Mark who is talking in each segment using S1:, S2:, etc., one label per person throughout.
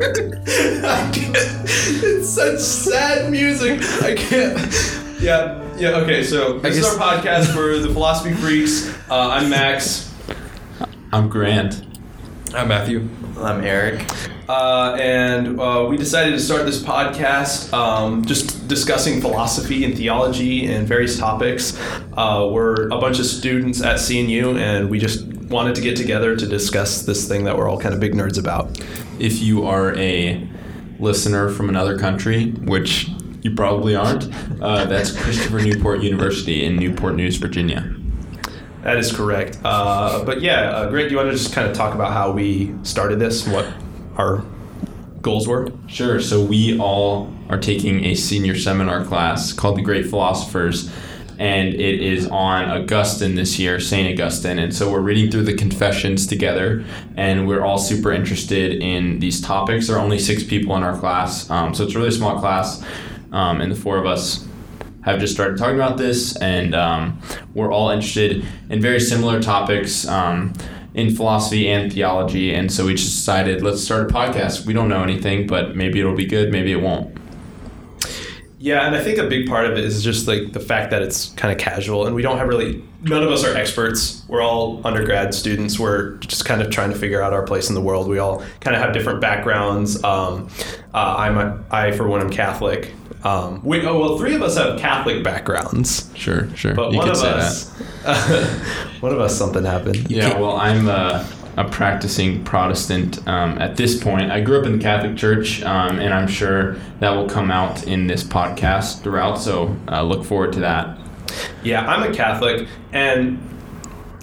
S1: I can't. It's such sad music. I can't. Yeah, yeah. Okay, so this
S2: guess-
S1: is our podcast for the philosophy freaks. Uh, I'm Max,
S3: I'm Grant.
S2: I'm Matthew.
S4: I'm Eric.
S1: uh, and uh, we decided to start this podcast um, just discussing philosophy and theology and various topics. Uh, we're a bunch of students at CNU, and we just wanted to get together to discuss this thing that we're all kind of big nerds about.
S3: If you are a listener from another country, which you probably aren't, uh, that's Christopher Newport University in Newport News, Virginia.
S1: That is correct. Uh, but yeah, uh, Grant, do you want to just kind of talk about how we started this and what our goals were?
S3: Sure. So we all are taking a senior seminar class called The Great Philosophers, and it is on Augustine this year, Saint Augustine. And so we're reading through the Confessions together, and we're all super interested in these topics. There are only six people in our class, um, so it's a really small class, um, and the four of us have just started talking about this, and um, we're all interested in very similar topics um, in philosophy and theology. And so we just decided let's start a podcast. We don't know anything, but maybe it'll be good, maybe it won't.
S1: Yeah, and I think a big part of it is just like the fact that it's kind of casual, and we don't have really. None of us are experts. We're all undergrad students. We're just kind of trying to figure out our place in the world. We all kind of have different backgrounds. Um, uh, I'm a, I for one am Catholic. Um, we oh well, three of us have Catholic backgrounds,
S3: Sure, sure.
S1: but
S3: you
S1: one
S3: could
S1: of
S3: say
S1: us, one of us, something happened.
S3: Yeah, well, I'm uh, a practicing Protestant um, at this point. I grew up in the Catholic Church, um, and I'm sure that will come out in this podcast throughout. So uh, look forward to that.
S1: Yeah, I'm a Catholic, and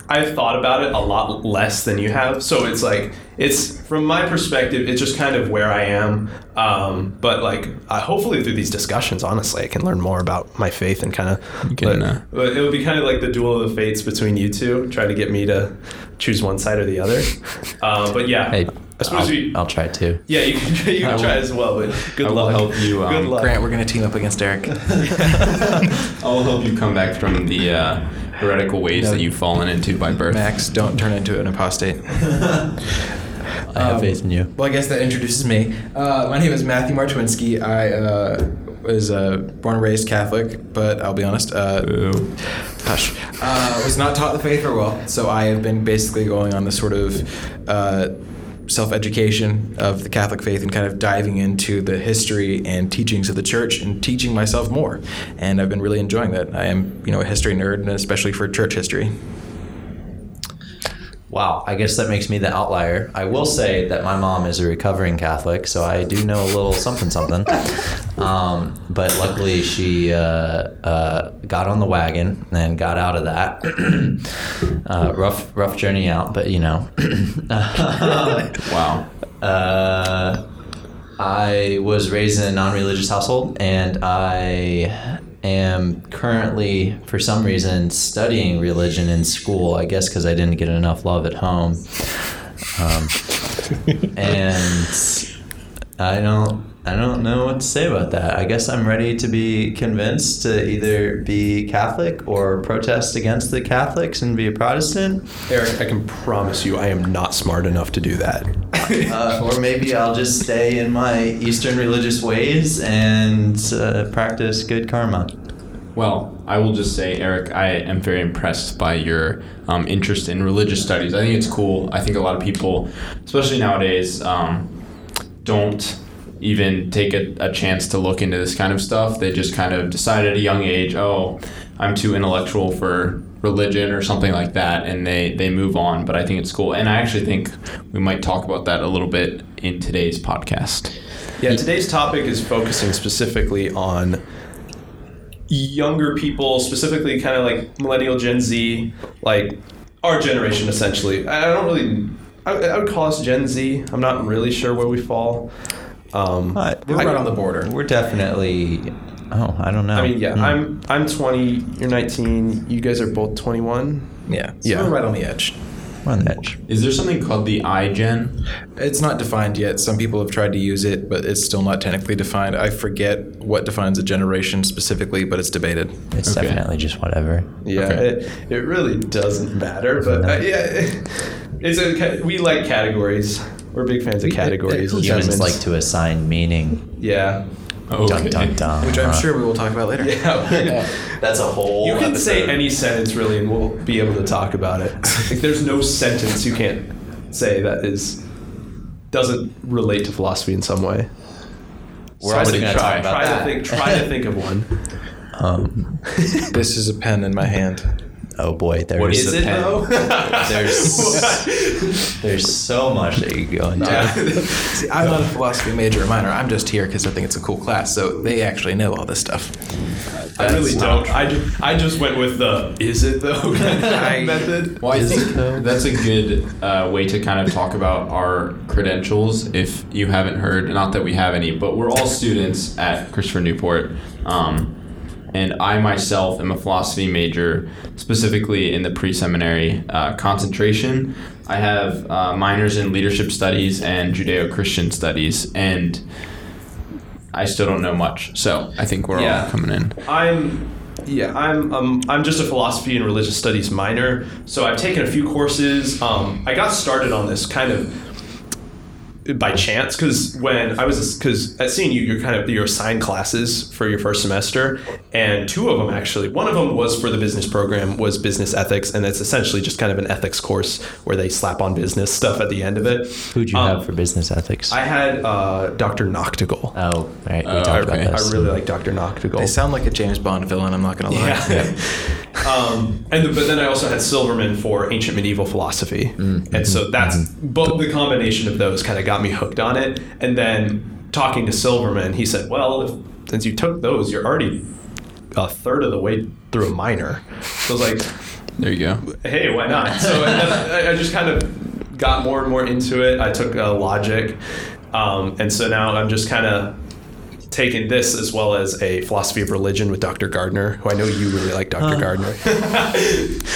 S1: I've thought about it a lot less than you have. So it's like it's from my perspective, it's just kind of where I am. Um, but like, uh, hopefully through these discussions, honestly, I can learn more about my faith and kind of.
S3: Uh,
S1: it would be kind of like the duel of the fates between you two, trying to get me to choose one side or the other. Uh, but yeah,
S4: Hey,
S1: I suppose
S4: I'll,
S1: we.
S4: I'll try too.
S1: yeah, you can, you can try
S3: will-
S1: as well, but good
S3: I will
S1: luck.
S3: help you, um,
S1: good luck.
S2: Grant, we're gonna team up against Eric.
S3: I'll help you come back from the uh, heretical ways
S2: No.
S3: that you've fallen into by birth.
S2: Max, don't turn into an apostate.
S4: I have
S2: Um,
S4: faith in you.
S2: Well, I guess that introduces me. Uh, my name is Matthew Martwinski. I uh, was uh, born and raised Catholic, but I'll be honest, uh,
S3: Boo.
S2: Hush, uh, was not taught the faith very well. So I have been basically going on this sort of uh, self-education of the Catholic faith and kind of diving into the history and teachings of the Church and teaching myself more. And I've been really enjoying that. I am, you know, a history nerd, and especially for church history.
S4: Wow, I guess that makes me the outlier. I will say that my mom is a recovering Catholic, so I do know a little something something. Um, but luckily, she uh, uh, got on the wagon and got out of that. uh, rough, rough journey out, but you know.
S3: Wow.
S4: Uh, I was raised in a non-religious household, and I am currently, for some reason, studying religion in school. I guess because I didn't get enough love at home, um, and I don't. I don't know what to say about that. I guess I'm ready to be convinced to either be Catholic or protest against the Catholics and be a Protestant.
S1: Eric, I can promise you, I am not smart enough to do that.
S4: uh, or maybe I'll just stay in my Eastern religious ways and uh, practice good karma.
S3: Well, I will just say, Eric, I am very impressed by your um, interest in religious studies. I think it's cool. I think a lot of people, especially nowadays, um, don't even take a, a chance to look into this kind of stuff. They just kind of decide at a young age, oh, I'm too intellectual for religion or something like that, and they, they move on. But I think it's cool. And I actually think we might talk about that a little bit in today's podcast.
S1: Yeah, today's topic is focusing specifically on younger people, specifically kind of like millennial Gen Z, like our generation essentially. I don't really, I, I would call us Gen Z. I'm not really sure where we fall. Um,
S4: We're
S2: We're right on the border.
S4: We're definitely. Oh, I don't know.
S1: I mean, yeah,
S4: Hmm.
S1: I'm I'm 20. You're 19. You guys are both 21.
S2: Yeah, so
S1: Yeah.
S2: we're right on the edge.
S4: We're on the edge.
S3: Is there something called the iGen?
S2: It's not defined yet. Some people have tried to use it, but it's still not technically defined. I forget what defines a generation specifically, but it's debated.
S4: It's
S3: Okay.
S4: definitely just whatever.
S1: Yeah,
S3: Okay.
S1: it, it really doesn't matter, but uh, yeah, it's a, we like categories. We're big fans of categories. and
S4: Humans
S1: segments.
S4: like to assign meaning.
S1: Yeah.
S3: Okay.
S4: Dun dun dun.
S2: which I'm sure we will talk about later.
S1: Yeah.
S4: That's a whole.
S1: You can say any sentence really, and we'll be able to talk about it. like, there's no sentence you can't say that is doesn't relate to philosophy in some way.
S4: We're also going to
S1: try,
S4: talk about
S1: try
S4: that.
S1: To think, try to think of one.
S4: Um,
S2: This is a pen in my hand.
S4: Oh boy, there's
S3: What is
S1: Is
S3: a
S1: it
S3: pen?
S1: though?
S4: There's- there's so much that you could go into.
S2: See, I'm not a philosophy major or minor. I'm just here because I think it's a cool class. So they actually know all this stuff.
S1: I really don't.
S3: not
S1: I just, I just went with the is it though kind of method.
S3: Well, I
S4: Is
S3: think
S4: it though?
S3: that's a good uh, way to kind of talk about our credentials. If you haven't heard, not that we have any, but we're all students at Christopher Newport. Um, and I myself am a philosophy major, specifically in the pre seminary uh, concentration. I have uh, minors in leadership studies and Judeo Christian studies, and I still don't know much. So I think we're
S1: Yeah.
S3: all coming in.
S1: I'm yeah, I'm um, I'm just a philosophy and religious studies minor. So I've taken a few courses. Um, I got started on this kind of by chance because when I was because at CNU you're kind of you're assigned classes for your first semester, and two of them actually. One of them was for the business program was business ethics, and it's essentially just kind of an ethics course where they slap on business stuff at the end of it.
S4: Who'd you
S1: Um,
S4: have for business ethics?
S1: I had uh, Dr. Noctigal.
S4: oh, right. We
S3: Oh,
S4: talked
S3: okay.
S4: about
S1: I really like Dr. Noctigal.
S2: They sound like a James Bond villain. I'm not gonna lie.
S1: Yeah. um, and the, but then I also had Silverman for ancient medieval philosophy, and so that's both the combination of those kind of got me hooked on it. And then talking to Silverman, he said, "Well, if, since you took those, you're already a third of the way through a minor." So I was like,
S3: There you go.
S1: hey, why not? So I, I just kind of got more and more into it. I took uh, logic, um, and so now I'm just kind of taking this as well as a philosophy of religion with Dr. Gardner, who I know you really like, Dr. Gardner.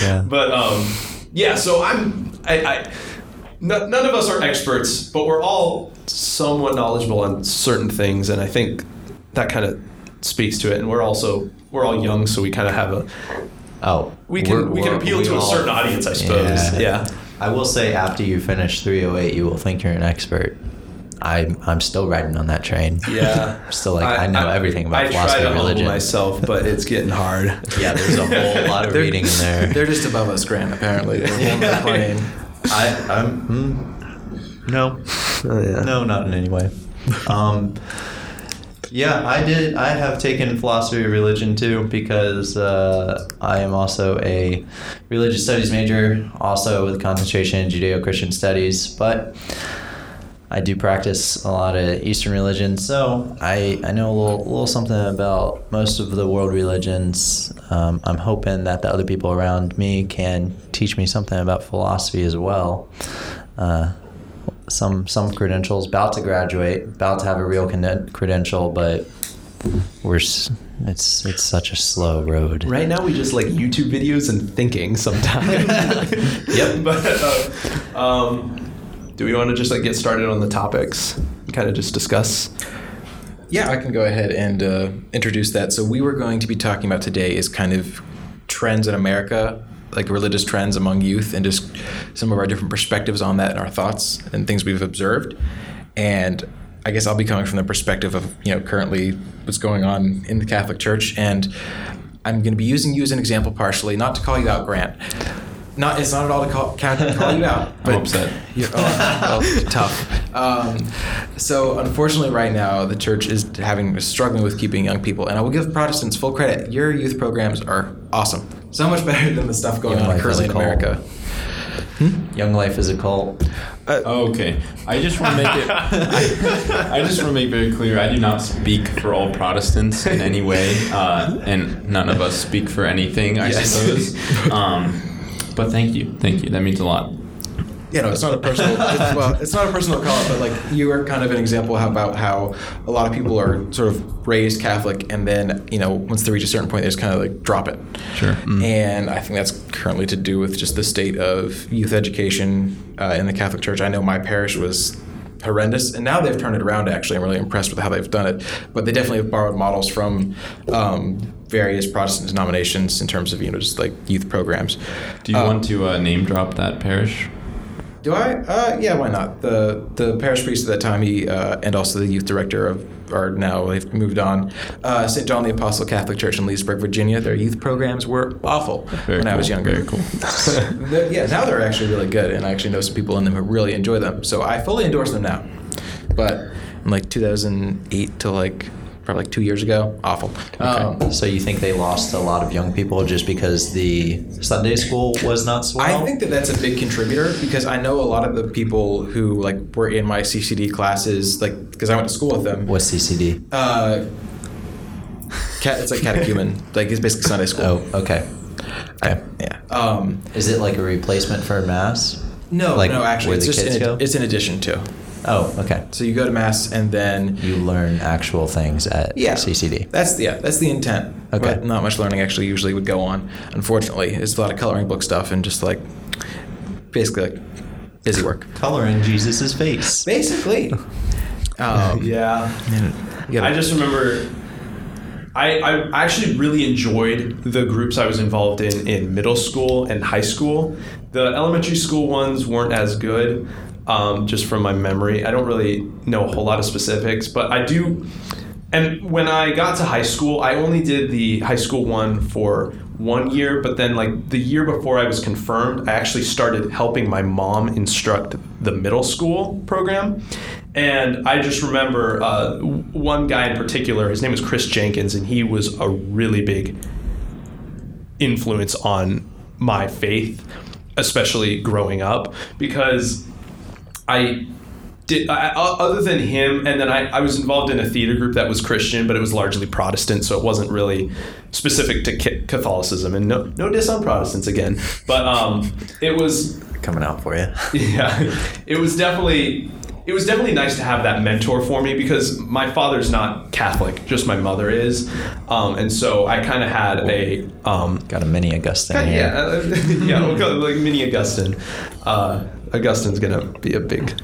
S4: Yeah.
S1: But um, yeah, so I'm I. I no- None of us are experts, but we're all somewhat knowledgeable on certain things, and I think that kind of speaks to it. And we're also we're all young, so we kind of have a
S4: Oh,
S1: we can
S4: we're-
S1: we can appeal
S4: we
S1: to a certain audience, I suppose.
S4: Yeah.
S1: Yeah.
S4: I will say, after you finish 308, you will think you're an expert. I'm I'm still riding on that train.
S1: Yeah.
S4: I'm still like I, know everything about
S1: I
S4: philosophy
S1: try to
S4: and religion.
S1: myself, but it's getting hard.
S4: Yeah, there's a whole lot of reading in there.
S2: They're just above us, Grant. Apparently, they're on the plane.
S4: I I'm mm, no
S1: Oh, yeah.
S4: no not in any way. Um, yeah, I did. I have taken philosophy of religion too because uh, I am also a religious studies major, also with concentration in Judeo-Christian studies, but. I do practice a lot of Eastern religions, so I, I know a little, little something about most of the world religions. Um, I'm hoping that the other people around me can teach me something about philosophy as well. Uh, some some credentials, about to graduate, about to have a real con- credential, but we're s- it's it's such a slow road.
S1: Right now, we just like YouTube videos and thinking sometimes.
S4: Yep.
S1: But uh, um, do we want to just like get started on the topics? and Kind of just discuss.
S2: Yeah, I can go ahead and uh, introduce that. So, we were going to be talking about today is kind of trends in America, like religious trends among youth, and just some of our different perspectives on that and our thoughts and things we've observed. And I guess I'll be coming from the perspective of you know currently what's going on in the Catholic Church, and I'm going to be using you as an example partially, not to call you out, Grant. Not, it's not at all to call, call you out. But
S3: upset.
S2: You're, oh, well, tough. Um, so unfortunately, right now the church is having struggling with keeping young people, and I will give Protestants full credit. Your youth programs are awesome, so much better than the stuff going
S4: Young
S2: on
S4: Life
S2: currently
S4: is
S2: in
S4: a cult.
S2: America.
S4: Young Life is a cult.
S3: Okay, I just want to make it. I, I just want to make very clear. I do not speak for all Protestants in any way, uh, and none of us speak for anything. I
S1: Yes.
S3: suppose. Um, but thank you, thank you. That means a lot.
S2: you know, it's not a personal. It's, well, it's not a personal call, but like you are kind of an example about how a lot of people are sort of raised Catholic, and then you know once they reach a certain point, they just kind of like drop it.
S3: Sure.
S2: And I think that's currently to do with just the state of youth education uh, in the Catholic Church. I know my parish was horrendous, and now they've turned it around. Actually, I'm really impressed with how they've done it. But they definitely have borrowed models from um, various Protestant denominations in terms of you know just like youth programs.
S3: Do you
S2: Uh,
S3: want to uh, name drop that parish?
S2: Do I? Uh, yeah, why not? The the parish priest at that time, he uh, and also the youth director of, are now they've moved on. Uh, St. John the Apostle Catholic Church in Leesburg, Virginia. Their youth programs were awful
S3: Very
S2: when I was
S3: cool,
S2: younger.
S3: very cool.
S2: Yeah, now they're actually really good, and I actually know some people in them who really enjoy them. So I fully endorse them now. But in like 2008 to like probably like two years ago, awful. Um,
S4: So you think they lost a lot of young people just because the Sunday school was not swell?
S2: I think that that's a big contributor because I know a lot of the people who like were in my CCD classes, like because I went to school with them.
S4: What's CCD?
S2: Uh, cat, it's like catechumen, like it's basically Sunday school.
S4: Oh, okay. Okay.
S2: yeah. Um,
S4: Is it like a replacement for mass?
S2: no,
S4: Like
S2: no, actually, it's just in, it's in addition to.
S4: Oh, okay.
S2: So you go to mass and then
S4: You learn actual things at
S2: yeah,
S4: CCD.
S2: That's yeah, that's the intent.
S4: Okay.
S2: But not much learning actually usually would go on. Unfortunately, it's a lot of coloring book stuff and just like basically like busy work.
S4: Coloring Jesus' face.
S2: Basically. Um,
S1: Yeah.
S2: you
S1: I just remember I, I actually really enjoyed the groups I was involved in in middle school and high school. The elementary school ones weren't as good, um, just from my memory. I don't really know a whole lot of specifics, but I do. And when I got to high school, I only did the high school one for one year, but then like the year before I was confirmed, I actually started helping my mom instruct the middle school program. And I just remember uh, one guy in particular, his name was Chris Jenkins, and he was a really big influence on my faith, especially growing up, because I did I, other than him, and then I, I was involved in a theater group that was Christian, but it was largely Protestant, so it wasn't really specific to Catholicism. And no, no diss on Protestants again, but um, it was
S4: Coming out for you.
S1: yeah, it was definitely it was definitely nice to have that mentor for me because my father's not Catholic, just my mother is, um, and so I kind of had a um,
S4: Got a mini Augustine
S1: yeah,
S4: here.
S1: uh, yeah, we'll call it like mini Augustine. Uh, Augustine's gonna be a big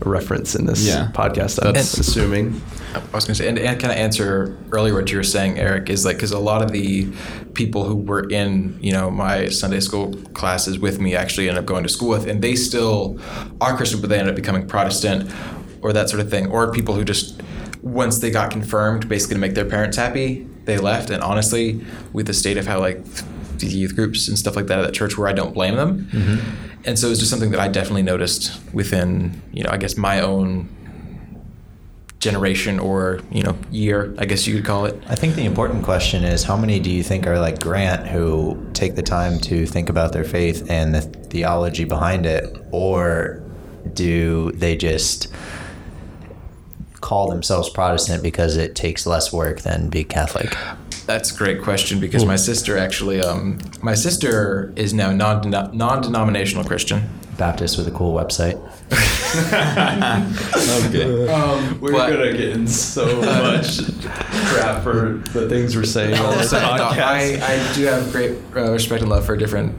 S1: reference in this
S3: Yeah.
S1: podcast. I'm
S3: That's-
S1: assuming.
S2: I was going to say, and, and kind of answer earlier what you were saying, Eric, is like because a lot of the people who were in you know my Sunday school classes with me actually ended up going to school with, and they still are Christian, but they ended up becoming Protestant or that sort of thing, or people who just once they got confirmed, basically to make their parents happy, they left. And honestly, with the state of how like the youth groups and stuff like that at that church, where I don't blame them, mm-hmm. And so it's just something that I definitely noticed within you know I guess my own generation or you know year i guess you could call it
S4: I think the important question is how many do you think are like Grant who take the time to think about their faith and the theology behind it, or do they just call themselves Protestant because it takes less work than be Catholic?
S2: That's a great question because my sister actually um, my sister is now non non-denominational christian
S4: Baptist with a cool website.
S3: Okay.
S2: um,
S1: We're
S2: but-
S1: gonna get in so much crap for the things we're saying on this
S2: So, no,
S1: podcast.
S2: I, I do have great uh, respect and love for different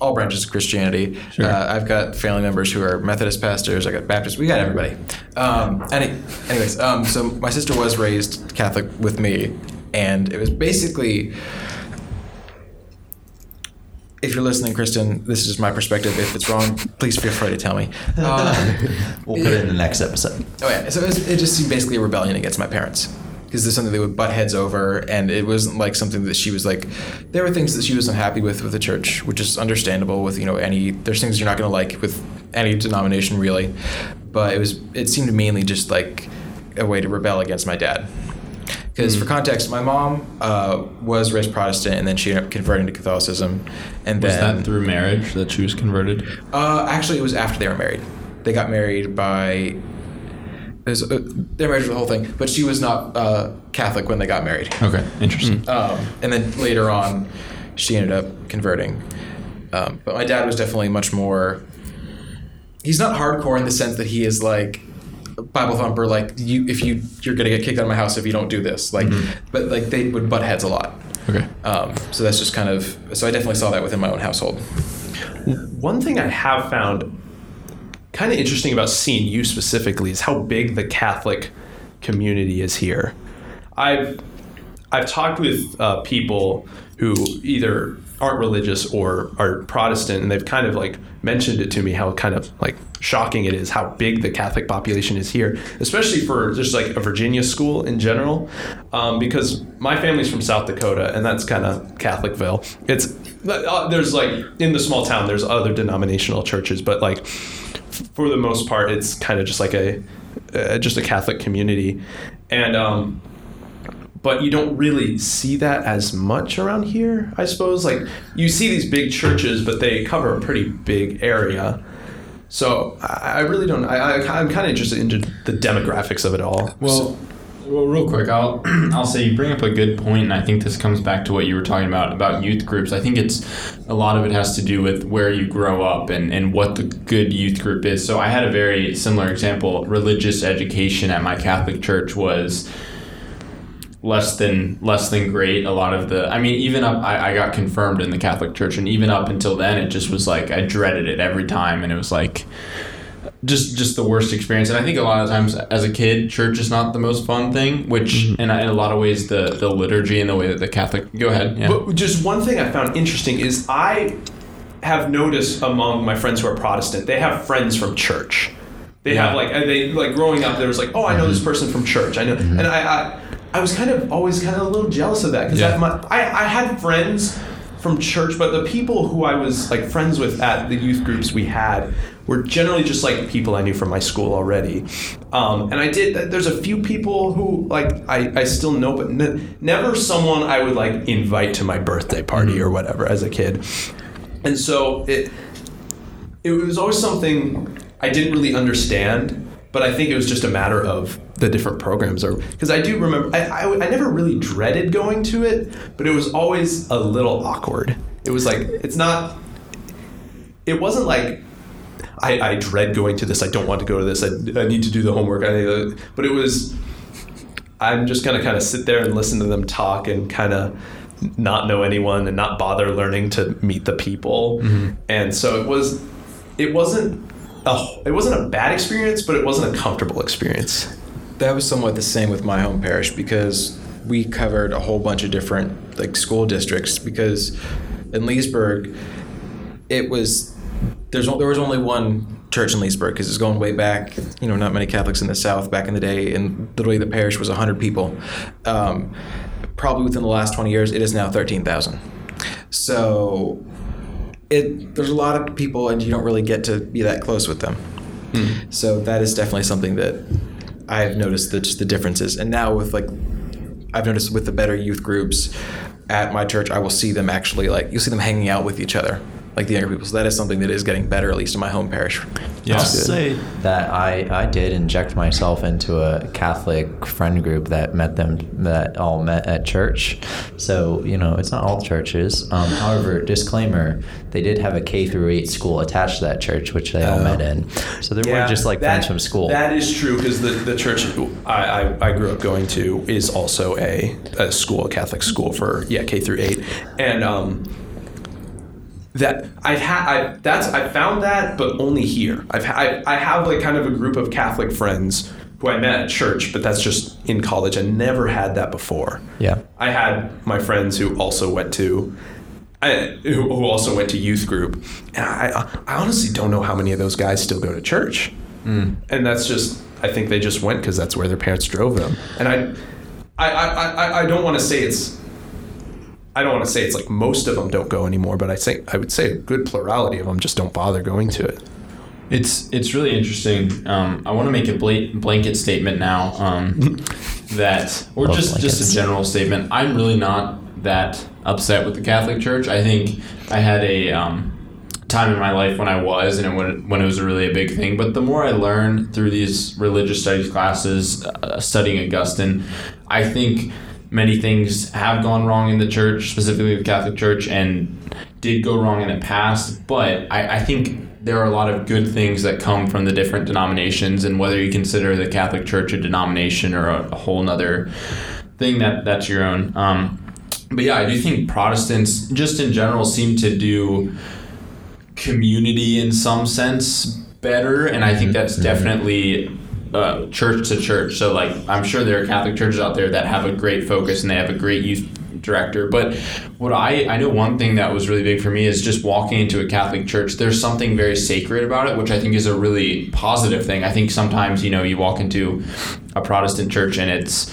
S2: all branches of Christianity.
S3: Sure.
S2: Uh, I've got family members who are Methodist pastors. I got Baptists. We got everybody. Um, any, anyways, um, so my sister was raised Catholic with me, and it was basically. If you're listening, Kristen, this is just my perspective. If it's wrong, please feel free to tell me.
S4: We'll put um, it in the next episode.
S2: Oh yeah, so it, was, it just seemed basically a rebellion against my parents because there's something they would butt heads over, and it wasn't like something that she was like. There were things that she was unhappy with with the church, which is understandable. With you know any, there's things you're not going to like with any denomination really, but it was it seemed mainly just like a way to rebel against my dad. Because for context, my mom uh, was raised Protestant, and then she ended up converting to Catholicism, and
S3: Was
S2: then
S3: that through marriage that she was converted?
S2: uh, actually, it was after they were married. They got married by. It was, uh, their marriage was the whole thing, but she was not uh, Catholic when they got married.
S3: Okay, interesting.
S2: Um, and then later on, she ended up converting. Um, but my dad was definitely much more. He's not hardcore in the sense that he is like Bible thumper. Like you, if you you're gonna get kicked out of my house if you don't do this. Like, but like they would butt heads a lot.
S3: Okay.
S2: Um, so that's just kind of. So I definitely saw that within my own household.
S1: One thing I have found kind of interesting about CNU specifically is how big the Catholic community is here. I've I've talked with uh, people who either aren't religious or are Protestant, and they've kind of like mentioned it to me how kind of like shocking it is how big the Catholic population is here, especially for just like a Virginia school in general. Um, because my family's from South Dakota, and that's kind of Catholicville. It's uh, there's like in the small town there's other denominational churches, but like for the most part, it's kind of just like a uh, just a Catholic community, and um, but you don't really see that as much around here. I suppose like you see these big churches, but they cover a pretty big area. So I really don't. I, I I'm kind of interested into the demographics of it all.
S3: Well, well, real quick, I'll I'll say you bring up a good point, and I think this comes back to what you were talking about about youth groups. I think it's a lot of it has to do with where you grow up and and what the good youth group is. So I had a very similar example. Religious education at my Catholic church was less than less than great a lot of the i mean even up I, I got confirmed in the catholic church and even up until then it just was like i dreaded it every time and it was like just just the worst experience and i think a lot of times as a kid church is not the most fun thing which mm-hmm. in, a- in a lot of ways the the liturgy and the way that the catholic go ahead yeah
S1: But just one thing I found interesting is I have noticed among my friends who are Protestant, they have friends from church. They
S3: Yeah.
S1: have like and they like growing up. There was like, oh, I know this mm-hmm. person from church. I know, mm-hmm. and I, I I was kind of always kind of a little jealous of that because
S3: Yeah.
S1: I, I had friends from church, but the people who I was like friends with at the youth groups we had were generally just like people I knew from my school already. Um, and I did. There's a few people who like I, I still know, but ne- never someone I would like invite to my birthday party or whatever as a kid. And so it it was always something I didn't really understand, but I think it was just a matter of the different programs or because I do remember I, I, I never really dreaded going to it, but it was always a little awkward. It was like it's not it wasn't like I, I dread going to this. I don't want to go to this. I, I need to do the homework. I need to, but it was I'm just gonna kind of sit there and listen to them talk and kind of not know anyone and not bother learning to meet the people. Mm-hmm. And so it was, it wasn't a, it wasn't a bad experience, but it wasn't a comfortable experience.
S2: That was somewhat the same with my home parish because we covered a whole bunch of different like school districts because in Leesburg it was there's there was only one church in Leesburg because it's going way back you know not many Catholics in the South back in the day and literally the parish was 100 people um, probably within the last 20 years it is now 13,000 so it there's a lot of people and you don't really get to be that close with them. Hmm. So that is definitely something that I've noticed the, just the differences. And now with like, I've noticed with the better youth groups at my church, I will see them actually like you'll see them hanging out with each other, like the younger people. So that is something that is getting better, at least in my home parish.
S3: Yeah.
S4: I'll say that I, I did inject myself into a Catholic friend group that met them that all met at church. So you know it's not all churches. Um, however, disclaimer: they did have a K through eight school attached to that church, which they all met in. So they weren't just like
S1: that-
S4: friends from school.
S1: That is true because the, the church I, I, I grew up going to is also a, a school, a Catholic school for yeah K through eight, and um, that I've had I that's I found that, but only here. I've ha- I, I have like kind of a group of Catholic friends who I met at church, but that's just in college. I never had that before.
S4: yeah.
S1: I had my friends who also went to, I, who who also went to youth group, and I, I honestly don't know how many of those guys still go to church, mm. and that's just I think they just went because that's where their parents drove them, and I, I, I, I, I don't want to say it's. I don't want to say it's like most of them don't go anymore, but I say I would say a good plurality of them just don't bother going to it.
S3: It's it's really interesting. Um, I want to make a bla- blanket statement now um, that, or
S4: Love
S3: just just a general statement. I'm really not that upset with the Catholic Church. I think I had a um, time in my life when I was, and it, when when it was really a big thing. But the more I learn through these religious studies classes, uh, studying Augustine, I think many things have gone wrong in the church, specifically the Catholic Church, and did go wrong in the past. But I, I think there are a lot of good things that come from the different denominations, and whether you consider the Catholic Church a denomination or a, a whole nother thing that that's your own. Um, but yeah, I do think Protestants, just in general, seem to do community in some sense better, and I think that's definitely uh, church to church. So like, I'm sure there are Catholic churches out there that have a great focus and they have a great youth director. But what I I know one thing that was really big for me is just walking into a Catholic church. There's something very sacred about it, which I think is a really positive thing. I think sometimes you know you walk into a Protestant church and it's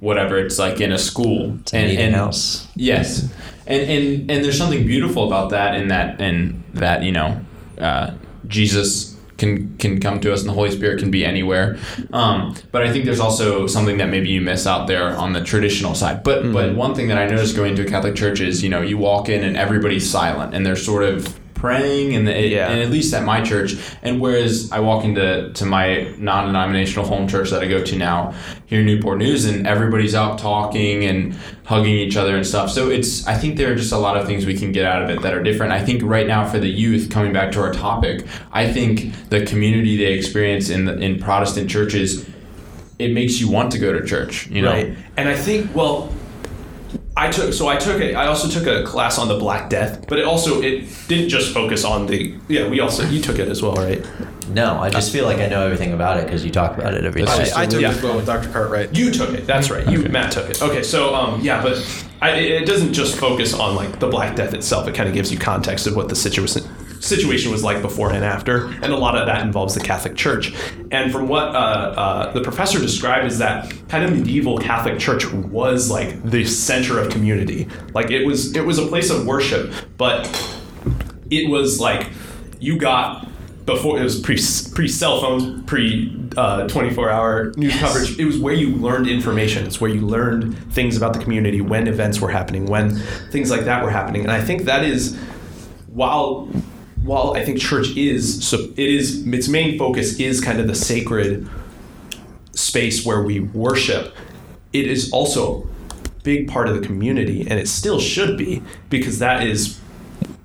S3: whatever it's like in a school
S4: It's a meeting house.
S3: Yes, and and and there's something beautiful about that, in that and that you know, uh, Jesus can can come to us, and the Holy Spirit can be anywhere. Um, but I think there's also something that maybe you miss out there on the traditional side. But but one thing that I noticed going to a Catholic church is you know you walk in and everybody's silent, and they're sort of praying and, the,
S1: Yeah.
S3: and at least at my church and whereas i walk into to my non-denominational home church that i go to now here in newport news and everybody's out talking and hugging each other and stuff so it's i think there are just a lot of things we can get out of it that are different i think right now for the youth coming back to our topic i think the community they experience in the, in protestant churches it makes you want to go to church you know
S1: Right. And I think, well, I took so I took a I also took a class on the Black Death, but it also it didn't just focus on the yeah we also you took it as well right
S4: No, I just feel like I know everything about it because you talk about it every
S3: That's
S4: day.
S2: I, I took
S1: Yeah.
S2: it as well with Dr. Cartwright.
S1: you took it that's right you Matt took it okay so um yeah but I, it it doesn't just focus on like the Black Death itself it kind of gives you context of what the situation situation was like before and after and a lot of that involves the Catholic Church and from what uh, uh, the professor described is that kind of medieval Catholic Church was like the center of community like it was it was a place of worship but it was like you got before it was pre pre cell phones, pre uh, 24 hour news coverage. It was where you learned information. It's where you learned things about the community, when events were happening, when things like that were happening. And I think that is while while I think church is so it is its main focus is kind of the sacred space where we worship. It is also a big part of the community, and it still should be because that is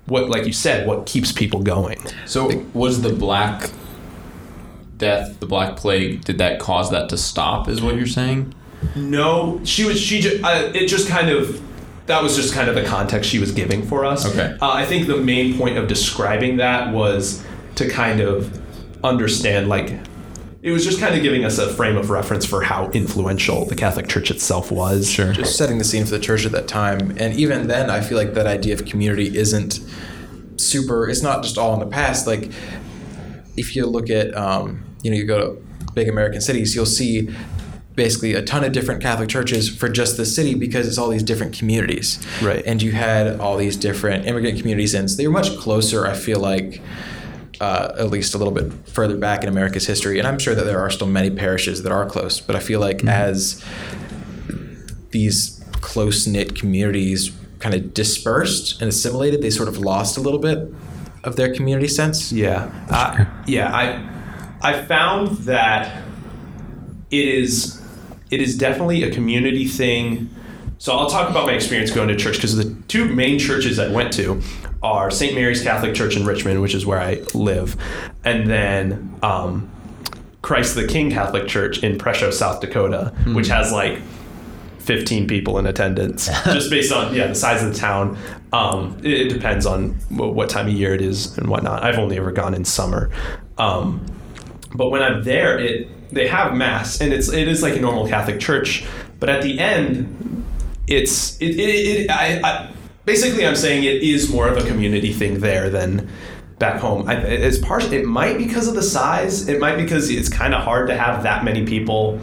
S1: what, like you said, what keeps people going.
S3: So was the black death, the black plague, did that cause that to stop? Is what you're saying?
S1: No, she was. She just. Uh, it just kind of. That was just kind of the context she was giving for us.
S3: Okay.
S1: Uh, I think the main point of describing that was to kind of understand, like, it was just kind of giving us a frame of reference for how influential the Catholic Church itself was. Sure.
S2: just setting the scene for the church at that time. And even then, I feel like that idea of community isn't super. It's not just all in the past. Like if you look at, um, you know, you go to big American cities, you'll see basically a ton of different Catholic churches for just the city because it's all these different communities.
S1: Right.
S2: And you had all these different immigrant communities, and so they were much closer. I feel like. Uh, at least a little bit further back in America's history, and I'm sure that there are still many parishes that are close. But I feel like as these close knit communities kind of dispersed and assimilated, they sort of lost a little bit of their community sense.
S1: Yeah, uh, yeah. I I found that it is it is definitely a community thing. So I'll talk about my experience going to church because the two main churches I went to are St. Mary's Catholic Church in Richmond, which is where I live, and then um, Christ the King Catholic Church in Presho, South Dakota, which has like 15 people in attendance, just based on yeah the size of the town. Um, it, it depends on what time of year it is and whatnot. I've only ever gone in summer, um, but when I'm there, it they have mass and it's it is like a normal Catholic church, but at the end, it's it, it, it I, I basically I'm saying it is more of a community thing there than back home. I, it's partial. It might because of the size. It might because it's kind of hard to have that many people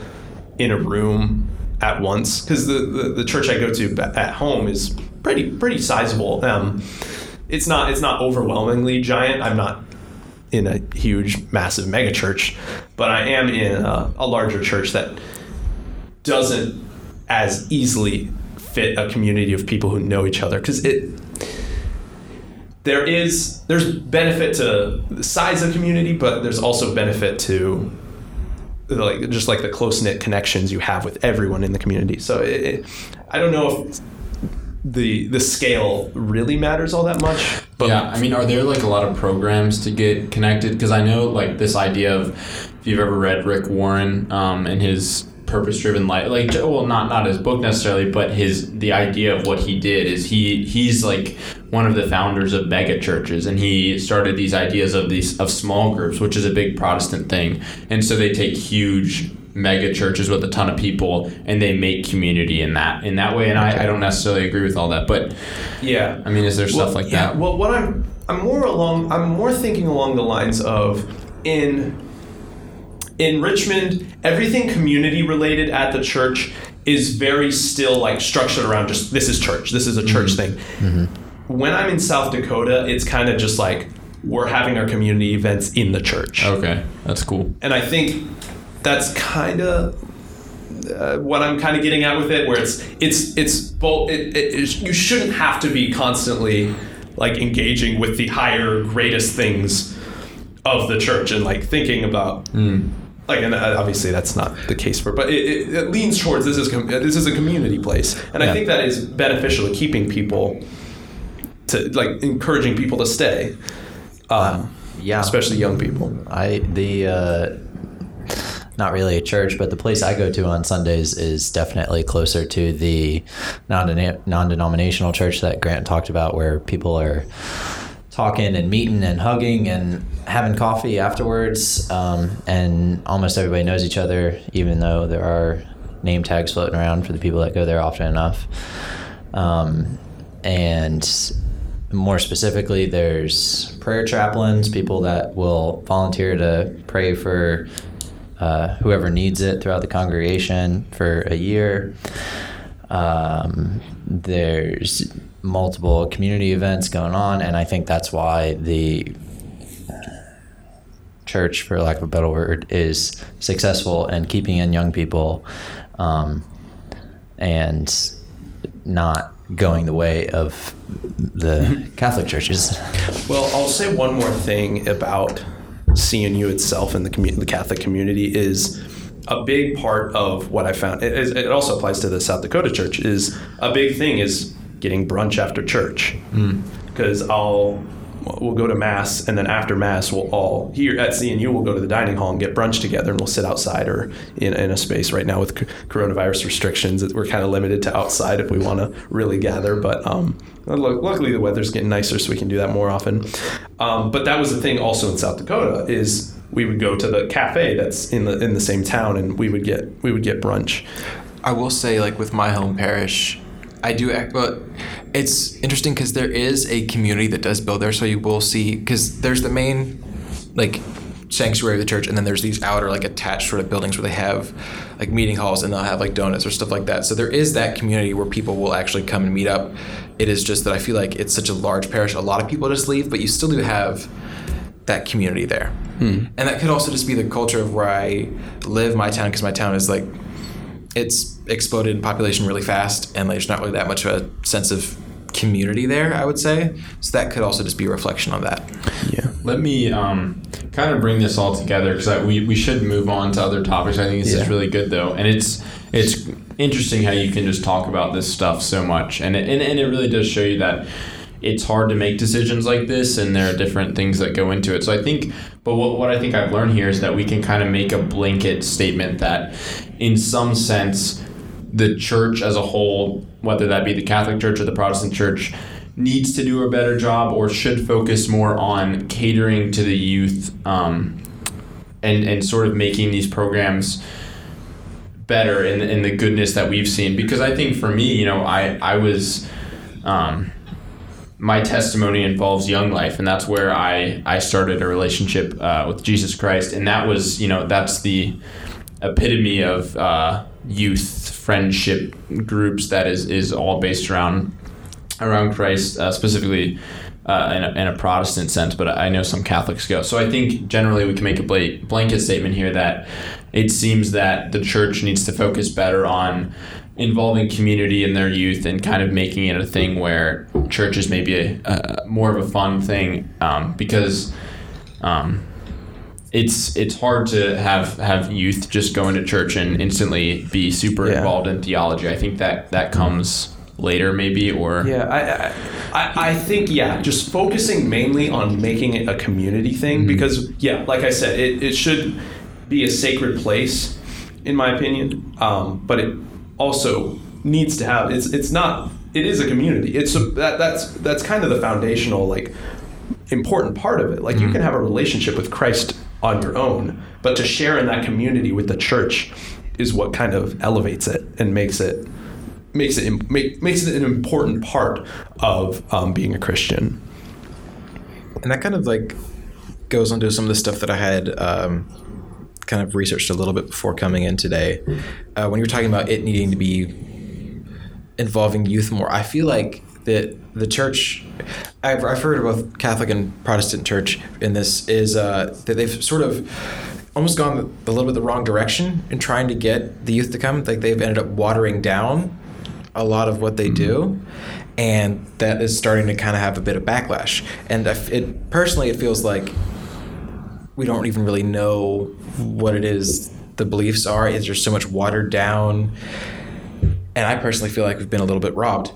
S1: in a room at once because the, the, the church I go to at home is pretty pretty sizable. Um, it's not it's not overwhelmingly giant. I'm not in a huge massive mega church, but I am in a, a larger church that doesn't as easily fit a community of people who know each other because it there is there's benefit to the size of community, but there's also benefit to like just like the close knit connections you have with everyone in the community. So it, it, I don't know if the the scale really matters all that much. But
S3: yeah, I mean, are there like a lot of programs to get connected? Because I know like this idea of if you've ever read Rick Warren um, and his purpose driven life like well not not his book necessarily but his the idea of what he did is he he's like one of the founders of mega churches and he started these ideas of these of small groups which is a big protestant thing and so they take huge mega churches with a ton of people and they make community in that in that way and I, I don't necessarily agree with all that but
S1: Yeah.
S3: i mean is there stuff
S1: Well,
S3: like
S1: yeah,
S3: that
S1: Well, what I'm I'm more along I'm more thinking along the lines of in in Richmond, everything community related at the church is very still like structured around just this is church, this is a church mm-hmm. thing. Mm-hmm. When I'm in South Dakota, it's kind of just like we're having our community events in the church.
S3: okay that's cool
S1: And I think that's kind of uh, what I'm kind of getting at with it, where it's it's it's both. It, it, it, you shouldn't have to be constantly like engaging with the higher, greatest things of the church and like thinking about. Like and uh, obviously that's not the case for, but it, it, it leans towards this is com- this is a community place, and I think that is beneficial to keeping people to like encouraging people to stay, um,
S4: Yeah.
S1: especially young people.
S4: I the uh, not really a church, but the place I go to on Sundays is definitely closer to the non non-denominational church that Grant talked about, where people are talking and meeting and hugging and having coffee afterwards, um, and almost everybody knows each other, even though there are name tags floating around for the people that go there often enough. Um, and more specifically, there's prayer chaplains, people that will volunteer to pray for uh, whoever needs it throughout the congregation for a year. Um, there's multiple community events going on, and I think that's why the church, for lack of a better word, is successful in keeping in young people um, and not going the way of the Catholic churches.
S1: Well, I'll say one more thing about CNU itself and the, commu- the Catholic community is a big part of what I found. It, it also applies to the South Dakota church. Is a big thing is getting brunch after church hmm. because I'll we'll go to mass and then after mass we'll all here at CNU we'll go to the dining hall and get brunch together and we'll sit outside or in, in a space right now with c- coronavirus restrictions we're kind of limited to outside if we want to really gather but um, lu- luckily the weather's getting nicer so we can do that more often. Um, but that was the thing also in South Dakota is we would go to the cafe that's in the in the same town and we would get we would get brunch.
S2: I will say, like with my home parish, I do act. But it's interesting because there is a community that does build there, so you will see because there's the main, like, sanctuary of the church, and then there's these outer like attached sort of buildings where they have like meeting halls and they'll have like donuts or stuff like that. So there is that community where people will actually come and meet up. It is just that I feel like it's such a large parish, a lot of people just leave, but you still do have that community there. Hmm. And that could also just be the culture of where I live, my town, because my town is like it's exploded in population really fast, and there's not really that much of a sense of community there. I would say so. That could also just be a reflection of that.
S1: yeah
S3: Let me um, kind of bring this all together because we, we should move on to other topics. I think this is really good though, and it's it's interesting how you can just talk about this stuff so much, and it, and, and it really does show you that it's hard to make decisions like this, and there are different things that go into it. So I think, but what, what I think I've learned here is that we can kind of make a blanket statement that, in some sense, the church as a whole, whether that be the Catholic Church or the Protestant Church, needs to do a better job or should focus more on catering to the youth um, and, and sort of making these programs better in, in the goodness that we've seen. Because I think for me, you know, I, I was. Um, my testimony involves young life and that's where i i started a relationship uh, with jesus christ and that was you know that's the epitome of uh, youth friendship groups that is is all based around around christ uh, specifically uh, in, a, in a Protestant sense, but I know some Catholics go. So I think generally we can make a bla- blanket statement here that it seems that the church needs to focus better on involving community in their youth and kind of making it a thing where church is maybe a, a more of a fun thing um, because um, it's it's hard to have have youth just go into church and instantly be super
S1: Yeah.
S3: involved in theology. I think that that comes later maybe or
S1: Yeah, I, I, I, think yeah, just focusing mainly on making it a community thing because yeah, like I said, it, it should be a sacred place, in my opinion. Um, but it also needs to have it's it's not it is a community. It's a, that that's that's kind of the foundational like important part of it. Like you can have a relationship with Christ on your own, but to share in that community with the church is what kind of elevates it and makes it makes it make, makes it an important part of um, being a Christian.
S2: And that kind of like goes into some of the stuff that I had um, kind of researched a little bit before coming in today. Uh, when you were talking about it needing to be involving youth more, I feel like that the church, I've, I've heard of both Catholic and Protestant church in this, is uh, that they've sort of almost gone a little bit the wrong direction in trying to get the youth to come. Like they've ended up watering down a lot of what they do and that is starting to kind of have a bit of backlash. And it personally it feels like we don't even really know what it is the beliefs are. Is just so much watered down. And i personally feel like we've been a little bit robbed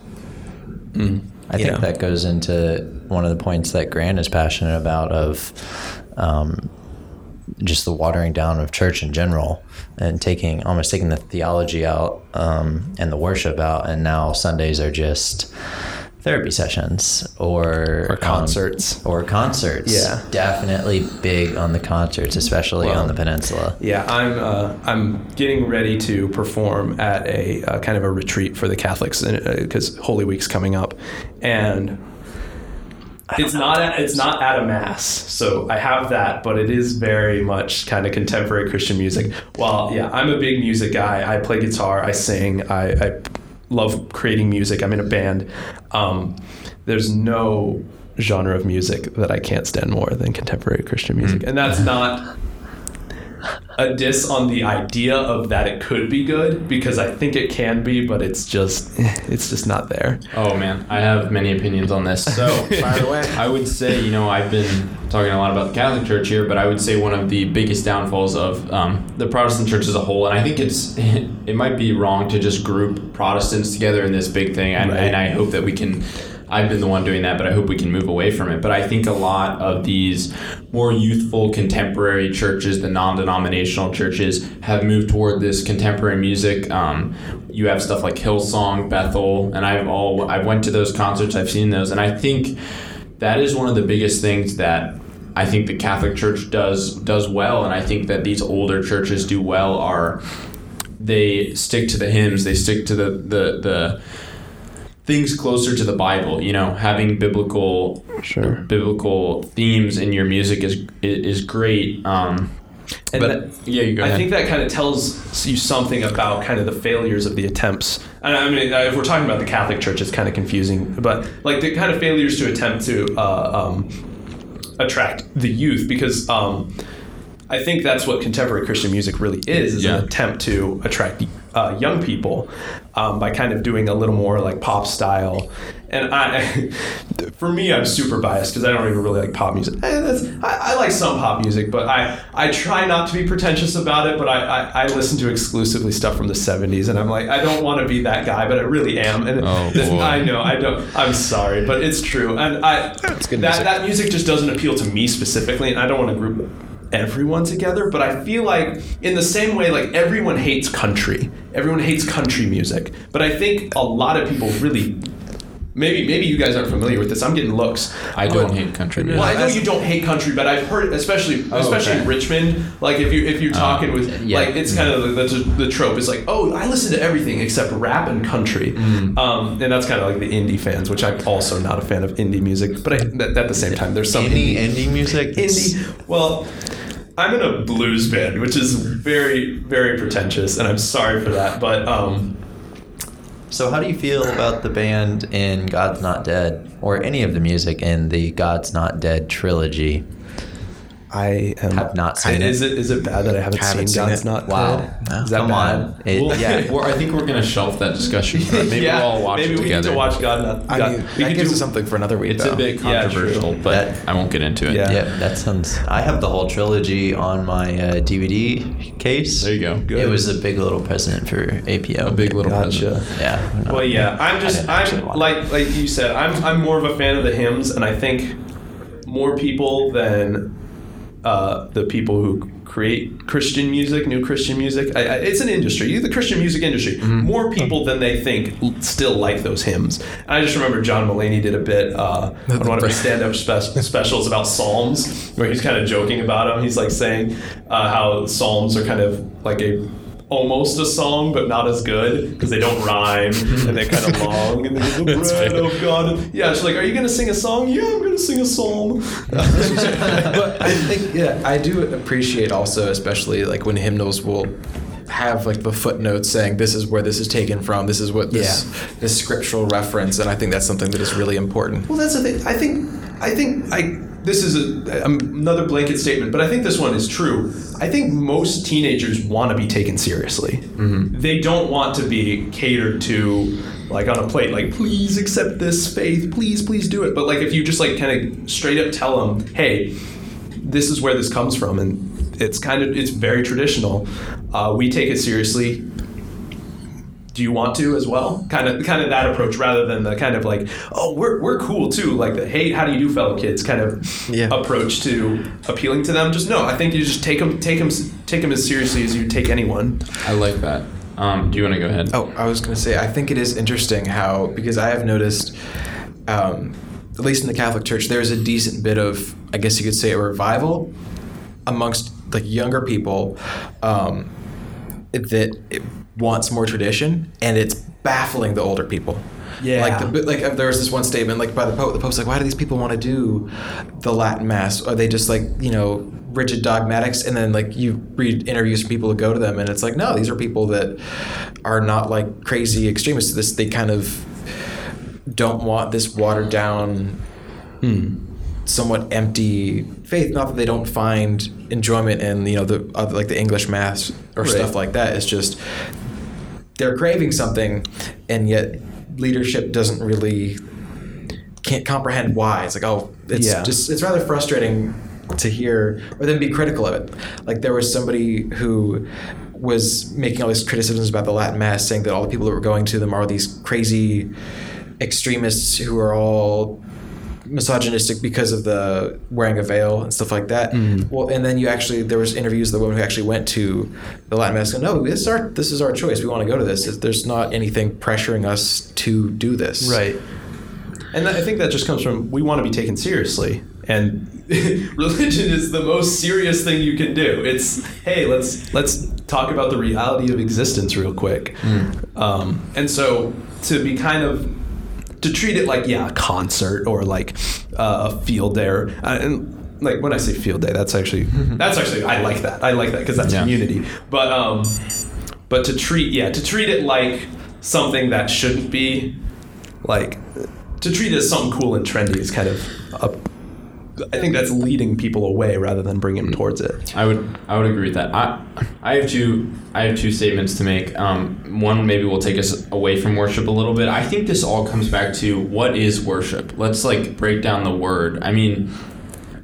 S4: I think
S2: know.
S4: that goes into one of the points that Grant is passionate about of um, just the watering down of church in general and taking almost taking the theology out um, and the worship out, and now Sundays are just therapy sessions or
S1: Or
S4: um,
S1: concerts.
S4: or concerts.
S1: Yeah.
S4: definitely big on the concerts, especially
S1: Well,
S4: on the peninsula.
S1: Yeah, I'm uh, I'm getting ready to perform at a uh, kind of a retreat for the Catholics because Holy Week's coming up, and it's not at, it's not at a mass, so I have that, but it is very much kind of contemporary Christian music. Well, yeah, I'm a big music guy. I play guitar, I sing, I, I love creating music. I'm in a band. Um, there's no genre of music that I can't stand more than contemporary Christian music, and that's not a diss on the idea of that it could be good because I think it can be, but it's just it's just not there.
S3: Oh man, I have many opinions on this. So
S2: Fire away.
S3: I would say, you know, I've been talking a lot about the Catholic Church here, but I would say one of the biggest downfalls of um, the Protestant Church as a whole, and I think it's it might be wrong to just group Protestants together in this big thing, and,
S1: Right.
S3: and I hope that we can. I've been the one doing that, but I hope we can move away from it. But I think a lot of these more youthful contemporary churches, the non-denominational churches, have moved toward this contemporary music. Um, you have stuff like Hillsong, Bethel, and I've all I've went to those concerts. I've seen those, and I think that is one of the biggest things that I think the Catholic Church does does well, and I think that these older churches do well. Are they stick to the hymns? They stick to the the the things closer to the Bible. You know, having biblical
S1: Sure.
S3: biblical themes in your music is is great. Um,
S1: And
S3: but
S1: that-
S3: yeah, you go
S1: I
S3: ahead.
S1: think that kind of tells you something about kind of the failures of the attempts. And I mean, if we're talking about the Catholic Church, it's kind of confusing, but like the kind of failures to attempt to uh, um, attract the youth, because um, I think that's what contemporary Christian music really is: is
S3: Yeah.
S1: an attempt to attract uh, young people um, by kind of doing a little more like pop style. And I, for me, I'm super biased because I don't even really like pop music. Eh, I, I like some pop music, but I, I try not to be pretentious about it. But I, I, I listen to exclusively stuff from the '70s, and I'm like, I don't want to be that guy, but I really am. And
S3: Oh,
S1: this- I know, I don't. I'm sorry, but it's true. And I, that
S2: music.
S1: that music just doesn't appeal to me specifically, and I don't want to group everyone together. But I feel like in the same way, like everyone hates country, everyone hates country music, but I think a lot of people really. Maybe maybe you guys aren't familiar with this. I'm getting looks.
S3: I don't
S1: But-
S3: hate country music.
S1: Well, I know you don't hate country, but I've heard, especially
S3: Oh,
S1: especially
S3: okay.
S1: in Richmond, like if you if you're uh, talking with
S4: yeah.
S1: like it's kind of mm. the, the, the trope is like, oh, I listen to everything except rap and country, mm. um, and that's kind of like the indie fans, which I'm also not a fan of indie music. But I, at, the same time, there's some
S4: Any
S1: indie,
S4: indie music?
S1: indie. Well, I'm in a blues band, which is very very pretentious, and I'm sorry for that, but um,
S4: So, how do you feel about the band in God's Not Dead, or any of the music in the God's Not Dead trilogy?
S1: I am,
S4: Have not seen
S1: Is
S4: it.
S1: it is it bad that I haven't,
S2: Haven't
S1: seen
S2: seen
S1: God's
S2: it.
S1: Not
S4: Wow.
S1: Dead? Is that
S4: Come
S1: bad?
S4: on. It-
S3: Well,
S4: yeah.
S3: I think we're gonna shelf that discussion. For maybe
S1: yeah,
S3: we'll all watch
S1: maybe
S3: it
S1: we need to watch God Not.
S2: I
S1: God.
S2: mean,
S1: we
S2: that gives
S1: do-
S2: us something for another week.
S3: It's
S2: though.
S3: a bit
S1: Yeah,
S3: controversial, but
S4: That-
S3: I won't get into it.
S1: Yeah.
S4: Yeah, that sounds. I have the whole trilogy on my uh, DVD case.
S3: There you go.
S1: Good.
S4: It was a big little present for APO.
S3: A big little
S1: Gotcha.
S3: present.
S4: Yeah. no.
S1: Well, yeah, I'm just I'm like like you said, I'm I'm more of a fan of the hymns, and I think more people than uh, the people who create Christian music, new Christian music. I, I, it's an industry, the Christian music industry. More people than they think still like those hymns. And I just remember John Mulaney did a bit uh, on one of his stand-up spe- specials about Psalms, where he's kind of joking about them. He's like saying uh, how Psalms are kind of like a almost a song, but not as good because they don't rhyme and they're kind of long. And they're the bread of oh God. Yeah, she's like, "Are you gonna sing a song? Yeah, I'm gonna sing a psalm."
S2: but I think yeah, I do appreciate also, especially like when hymnals will have like the footnotes saying this is where this is taken from, this is what this this scriptural reference, and I think that's something that is really important.
S1: Well, that's the thing. I think, I think, I. This is a, um, another blanket statement, but I think this one is true. I think most teenagers want to be taken seriously. They don't want to be catered to, like on a plate. Like, please accept this faith. Please, please do it. But like, if you just like kind of straight up tell them, hey, this is where this comes from, and it's kind of it's very traditional. Uh, we take it seriously. Do you want to as well? Kind of, kind of that approach rather than the kind of like, oh, we're, we're cool too, like the hey, how do you do, fellow kids, kind of
S2: Yeah.
S1: approach to appealing to them. Just no, I think you just take them, take them, take them as seriously as you take anyone.
S3: I like that. Um, do you want to go ahead?
S2: Oh, I was going to say, I think it is interesting how, because I have noticed, um, at least in the Catholic Church, there's a decent bit of, I guess you could say, a revival amongst like younger people um, that it wants more tradition, and it's baffling the older people.
S1: Yeah.
S2: Like, the, like uh, there was this one statement, like by the Pope. The Pope's like, "Why do these people want to do the Latin Mass? Are they just like you know rigid dogmatics?" And then like you read interviews from people who go to them, and it's like, no, these are people that are not like crazy extremists. This they kind of don't want this watered down, somewhat empty faith. Not that they don't find enjoyment in you know the other, like the English Mass or
S1: Right.
S2: stuff like that. It's just they're craving something, and yet leadership doesn't really can't comprehend why. It's like, oh, it's
S1: Yeah.
S2: just it's rather frustrating to hear or then be critical of it. Like there was somebody who was making all these criticisms about the Latin Mass, saying that all the people that were going to them are these crazy extremists who are all misogynistic because of the wearing a veil and stuff like that. Well, and then you actually there was interviews of the woman who actually went to the Latin Mass. And, no, this is our this is our choice. We want to go to this. There's not anything pressuring us to do this.
S1: Right. And I think that just comes from we want to be taken seriously. And religion is the most serious thing you can do. It's hey, let's let's talk about the reality of existence real quick. Um, and so to be kind of to treat it like yeah, a concert or like uh, a field day, or, uh, and like when I say field day, that's actually that's actually I like that. I like that because that's
S3: Yeah.
S1: community. But um, but to treat yeah to treat it like something that shouldn't be like to treat it as something cool and trendy is kind of a, I think that's leading people away rather than bringing them towards it.
S3: I would I would agree with that. I I have two I have two statements to make. Um, one maybe will take us away from worship a little bit. I think this all comes back to what is worship. Let's like break down the word. I mean,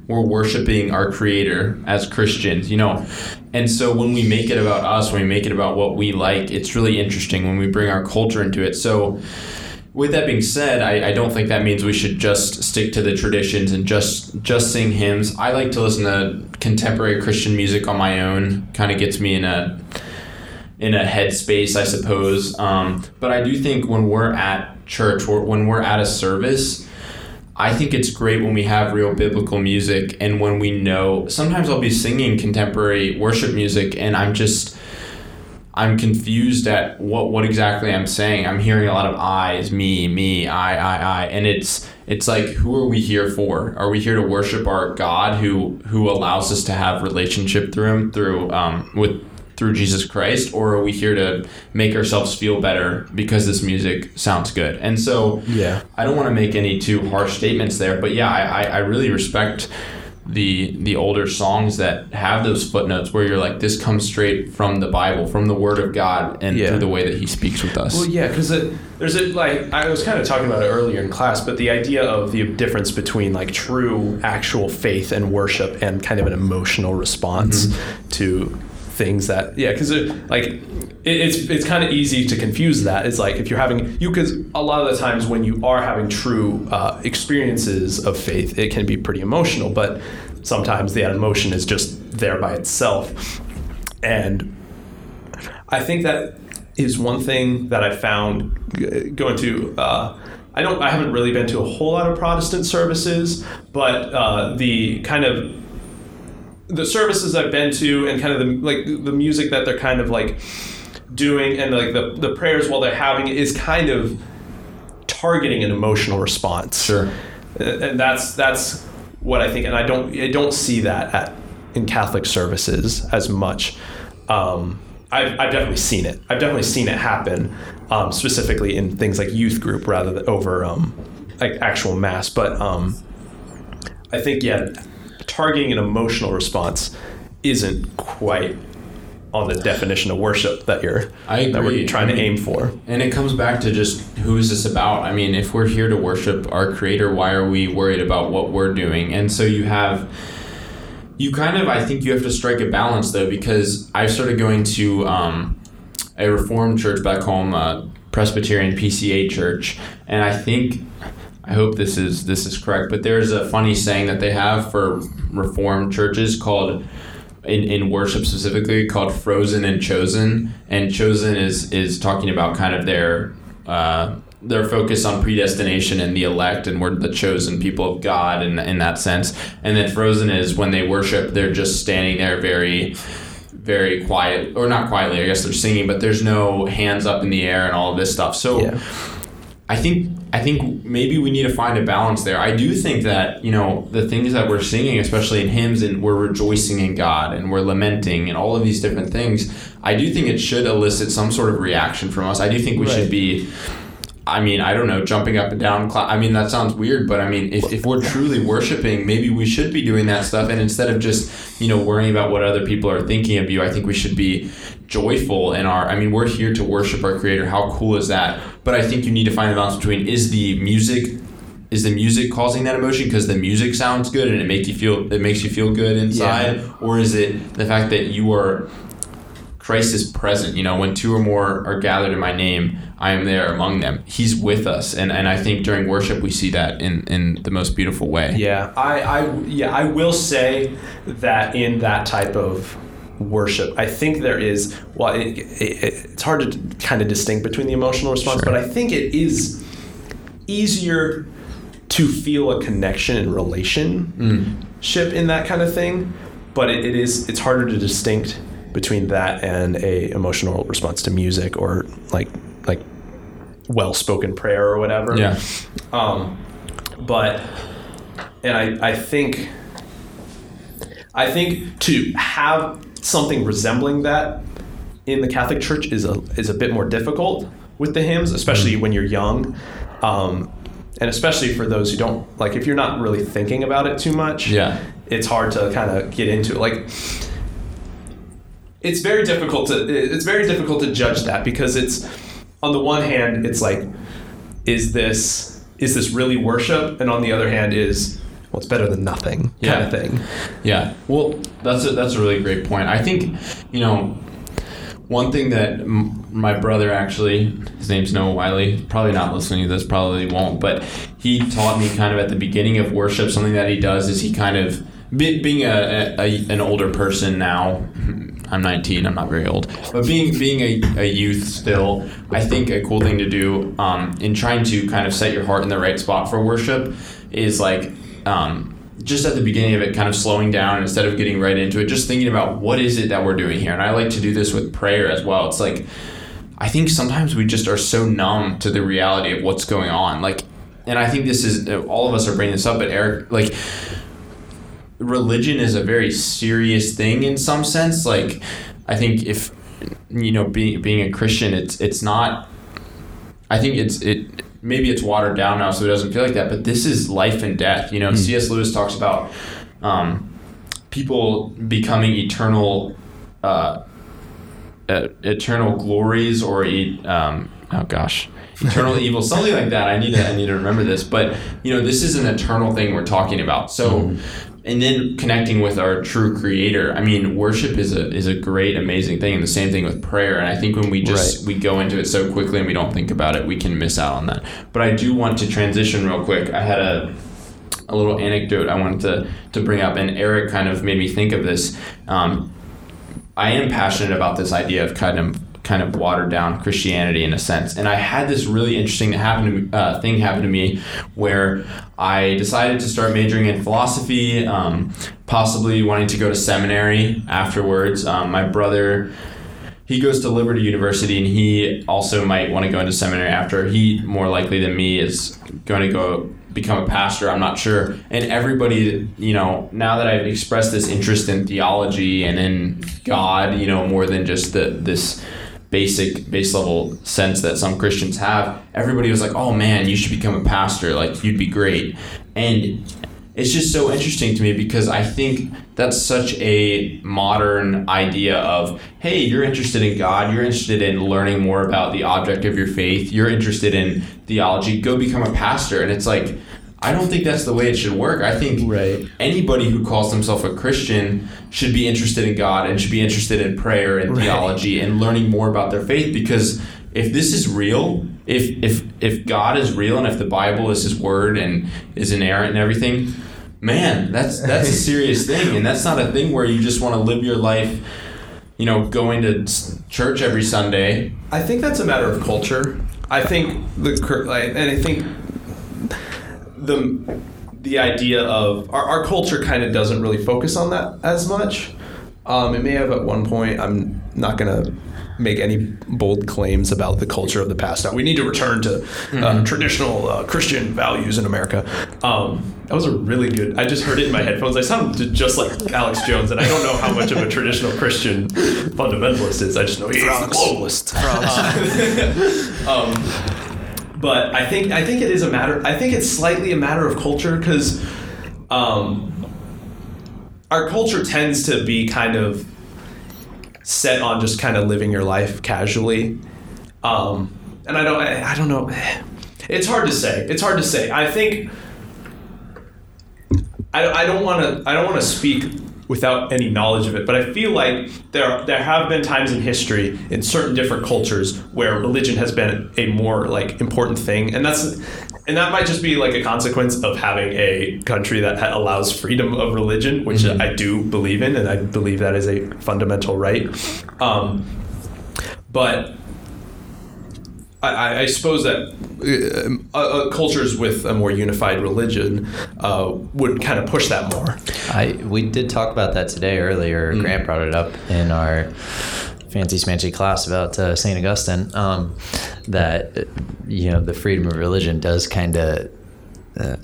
S3: we're worshiping our creator as Christians, you know. And so when we make it about us, when we make it about what we like, it's really interesting when we bring our culture into it. So with that being said, I, I don't think that means we should just stick to the traditions and just just sing hymns. I like to listen to contemporary Christian music on my own. Kind of gets me in a in a headspace, I suppose. Um, but I do think when we're at church, or when we're at a service, I think it's great when we have real biblical music and when we know. Sometimes I'll be singing contemporary worship music and I'm just. I'm confused at what what exactly I'm saying. I'm hearing a lot of I's, me, me, I, I, I, and it's it's like who are we here for? Are we here to worship our God who who allows us to have relationship through Him through um, with through Jesus Christ, or are we here to make ourselves feel better because this music sounds good? And so,
S1: Yeah.
S3: I don't want to make any too harsh statements there, but yeah, I, I, I really respect the the older songs that have those footnotes where you're like, this comes straight from the Bible, from the Word of God, and
S1: Yeah.
S3: through the way that He speaks with us.
S1: Well, yeah, because there's a like I was kind of talking about it earlier in class, but the idea of the difference between like true actual faith and worship and kind of an emotional response mm-hmm. to things that yeah, because like it, it's it's kind of easy to confuse that. It's like if you're having you because a lot of the times when you are having true uh, experiences of faith, it can be pretty emotional, but sometimes that emotion is just there by itself. And I think that is one thing that I found going to. Uh, I don't. I haven't really been to a whole lot of Protestant services, but uh, the kind of the services I've been to and kind of the like the music that they're kind of like doing and like the the prayers while they're having it is kind of targeting an emotional response.
S3: Sure.
S1: And that's that's what I think, and I don't I don't see that at in Catholic services as much. Um, I've, I've definitely seen it. I've definitely seen it happen, um, specifically in things like youth group rather than over um, like actual mass. But um, I think yeah, targeting an emotional response isn't quite on the definition of worship that you're that we're trying
S3: I
S1: to aim for.
S3: And it comes back to just who is this about? I mean, if we're here to worship our creator, why are we worried about what we're doing? And so you have you kind of I think you have to strike a balance though because I started going to um, a reformed church back home, uh, Presbyterian PCA church, and I think I hope this is this is correct, but there's a funny saying that they have for reformed churches called in, in worship specifically called frozen and chosen. And chosen is is talking about kind of their uh, their focus on predestination and the elect and we're the chosen people of God in, in that sense. And then frozen is when they worship they're just standing there very very quiet or not quietly I guess they're singing but there's no hands up in the air and all of this stuff. So
S1: Yeah.
S3: I think I think maybe we need to find a balance there. I do think that you know the things that we're singing, especially in hymns, and we're rejoicing in God and we're lamenting and all of these different things. I do think it should elicit some sort of reaction from us. I do think we should be. I mean, I don't know, jumping up and down. Cla- I mean, that sounds weird, but I mean, if, if we're truly worshiping, maybe we should be doing that stuff. And instead of just, you know, worrying about what other people are thinking of you, I think we should be joyful in our. I mean, we're here to worship our Creator. How cool is that? But I think you need to find the balance between is the music. Is the music causing that emotion because the music sounds good and it make you feel it makes you feel good inside, or is it the fact that you are Christ is present. You know, when two or more are gathered in my name, I am there among them. He's with us, and and I think during worship we see that in in the most beautiful way.
S1: Yeah, I, I yeah, I will say that in that type of worship, I think there is. Well, it, it, it's hard to kind of distinct between the emotional response,
S3: Sure.
S1: but I think it is easier to feel a connection and relationship in that kind of thing. But it, it is it's harder to distinct between that and a emotional response to music or like like well spoken prayer or whatever.
S3: Yeah.
S1: Um, but and I, I think I think to have something resembling that in the Catholic Church is a is a bit more difficult with the hymns, especially when you're young, um, and especially for those who don't like. If you're not really thinking about it too much,
S3: Yeah.
S1: it's hard to kind of get into it. Like it's very difficult to it's very difficult to judge that because it's on the one hand it's like is this is this really worship and on the other hand is well it's better than nothing kind
S3: Yeah.
S1: of thing
S3: Yeah. Well, that's a, that's a really great point. I think, you know, one thing that m- my brother actually, his name's Noah Wiley, probably not listening to this, probably won't, but he taught me kind of at the beginning of worship, something that he does is he kind of, be, being a, a, an older person now, I'm 19, I'm not very old, but being being a, a youth still, I think a cool thing to do um, in trying to kind of set your heart in the right spot for worship is like, um, just at the beginning of it, kind of slowing down instead of getting right into it, just thinking about what is it that we're doing here. And I like to do this with prayer as well. It's like, I think sometimes we just are so numb to the reality of what's going on. Like, and I think this is, all of us are bringing this up, but Eric, like, religion is a very serious thing in some sense. Like, I think if, you know, being, being a Christian, it's, it's not, I think it's, it, maybe it's watered down now so it doesn't feel like that, but this is life and death. You know, C.S. Lewis talks about um, people becoming eternal, uh, uh, eternal glories or e- um, oh gosh, eternal evil, something like that. I need to I need to remember this, but you know, this is an eternal thing we're talking about. So. And then connecting with our true creator. I mean, worship is a is a great, amazing thing, and the same thing with prayer. And I think when we just we go into it so quickly and we don't think about it, we can miss out on that. But I do want to transition real quick. I had a a little anecdote I wanted to to bring up, and Eric kind of made me think of this. Um, I am passionate about this idea of kind of kind of watered down Christianity in a sense. And I had this really interesting happen to uh, thing happen to me where I decided to start majoring in philosophy, um, possibly wanting to go to seminary afterwards. Um, my brother he goes to Liberty University and he also might want to go into seminary after. He more likely than me is going to go become a pastor. I'm not sure. And everybody, you know, now that I've expressed this interest in theology and in God, you know, more than just the this basic base level sense that some Christians have, everybody was like, "Oh man, you should become a pastor. Like you'd be great." And it's just so interesting to me because I think that's such a modern idea of, hey, you're interested in God, you're interested in learning more about the object of your faith, you're interested in theology, go become a pastor. And it's like, I don't think that's the way it should work. I think
S1: Right.
S3: anybody who calls themselves a Christian should be interested in God and should be interested in prayer and
S1: Right.
S3: theology and learning more about their faith because if this is real, if if if God is real and if the Bible is his word and is inerrant and everything, man, that's that's a serious thing and that's not a thing where you just want to live your life you know, going to church every Sunday.
S1: I think that's a matter of culture. I think the cur- and I think the the idea of our, our culture kind of doesn't really focus on that as much. Um, it may have at one point. I'm not gonna make any bold claims about the culture of the past. Now we need to return to uh, traditional uh, Christian values in America. Um, that was a really good. I just heard it in my headphones. I sounded just like Alex Jones, and I don't know how much of a traditional Christian fundamentalist is. I just know he's a globalist. um, but I think I think it is a matter. I think it's slightly a matter of culture because um, our culture tends to be kind of set on just kind of living your life casually. Um, and I don't I, I don't know. It's hard to say. It's hard to say. I think I, I don't want to I don't want to speak without any knowledge of it, but I feel like there there have been times in history in certain different cultures where religion has been a more like important thing, and that's and that might just be like a consequence of having a country that ha- allows freedom of religion, which I do believe in, and I believe that is a fundamental right. Um, but I, I suppose that uh, uh, cultures with a more unified religion uh, would kind of push that more.
S4: I we did talk about that today earlier.
S1: Mm.
S4: Grant brought it up in our fancy smancy class about uh, Saint Augustine. Um, that uh, you know the freedom of religion does kind of uh,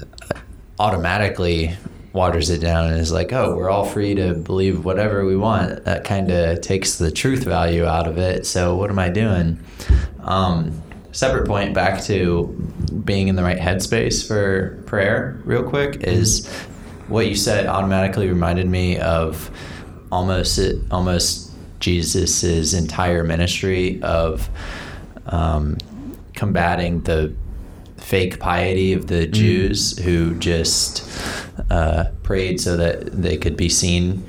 S4: automatically waters it down and is like, oh, we're all free to believe whatever we want. That kind of takes the truth value out of it. So what am I doing? Um, separate point back to being in the right headspace for prayer real quick is what you said automatically reminded me of almost almost Jesus's entire ministry of um, combating the fake piety of the Jews who just uh, prayed so that they could be seen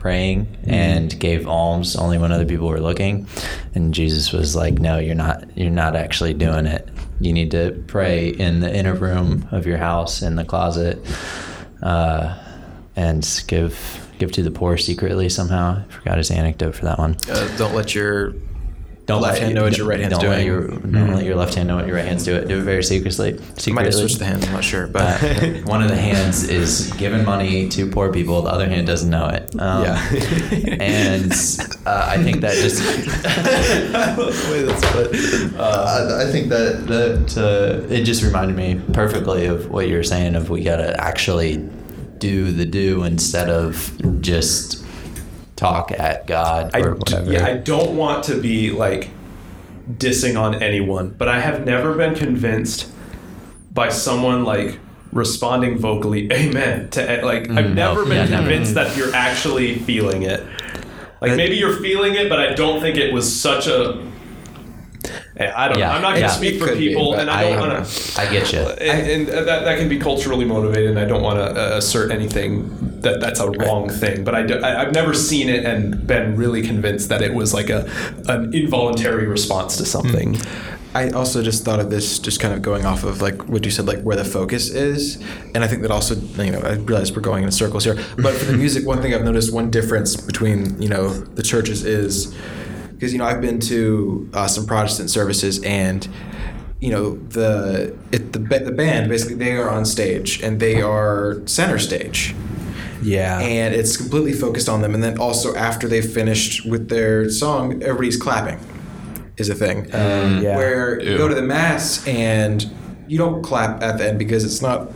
S4: praying and gave alms only when other people were looking. And Jesus was like no you're not you're not actually doing it. You need to pray in the inner room of your house in the closet uh, and give give to the poor secretly somehow. I forgot his anecdote for that one.
S2: Uh, don't let your
S4: don't
S2: left
S4: let
S2: hand know what your right hand's
S4: don't Let
S2: doing.
S4: your, don't let your left hand know what your right hand's doing. Do it very secretly. secretly.
S2: might have switched the hands. I'm not sure, but
S4: Uh, one of the hands is giving money to poor people. The other hand doesn't know it. Um,
S2: Yeah.
S4: and uh, I think that just. Uh, I I think that that uh, it just reminded me perfectly of what you were saying. Of we gotta actually do the do instead of just talk at God
S1: I,
S4: or
S1: d- yeah, I don't want to be like dissing on anyone, but I have never been convinced by someone like responding vocally "Amen" to like I've never been
S4: yeah, never.
S1: convinced that you're actually feeling it. Like maybe you're feeling it, but I don't think it was such a. Eh, don't.
S4: Yeah,
S1: know. I'm not going to
S4: yeah.
S1: speak for
S2: could be,
S1: people, and I
S2: I
S1: don't
S2: don't
S1: want to.
S4: I get you.
S1: And, and that, that can be culturally motivated, and I don't want to uh, assert anything that that's a wrong thing. But I, do, I, I've never seen it and been really convinced that it was like a an involuntary response to something.
S2: I also just thought of this just kind of going off of like what you said, like where the focus is, and I think that also you know I realize we're going in circles here, but for the music, one thing I've noticed, one difference between you know the churches is because you know I've been to uh, some Protestant services and you know the it, the the band basically they are on stage and they are center stage
S1: Yeah.
S2: and it's completely focused on them and then also after they've finished with their song everybody's clapping is a thing
S1: Um, yeah.
S2: where you go to the mass and you don't clap at the end because it's not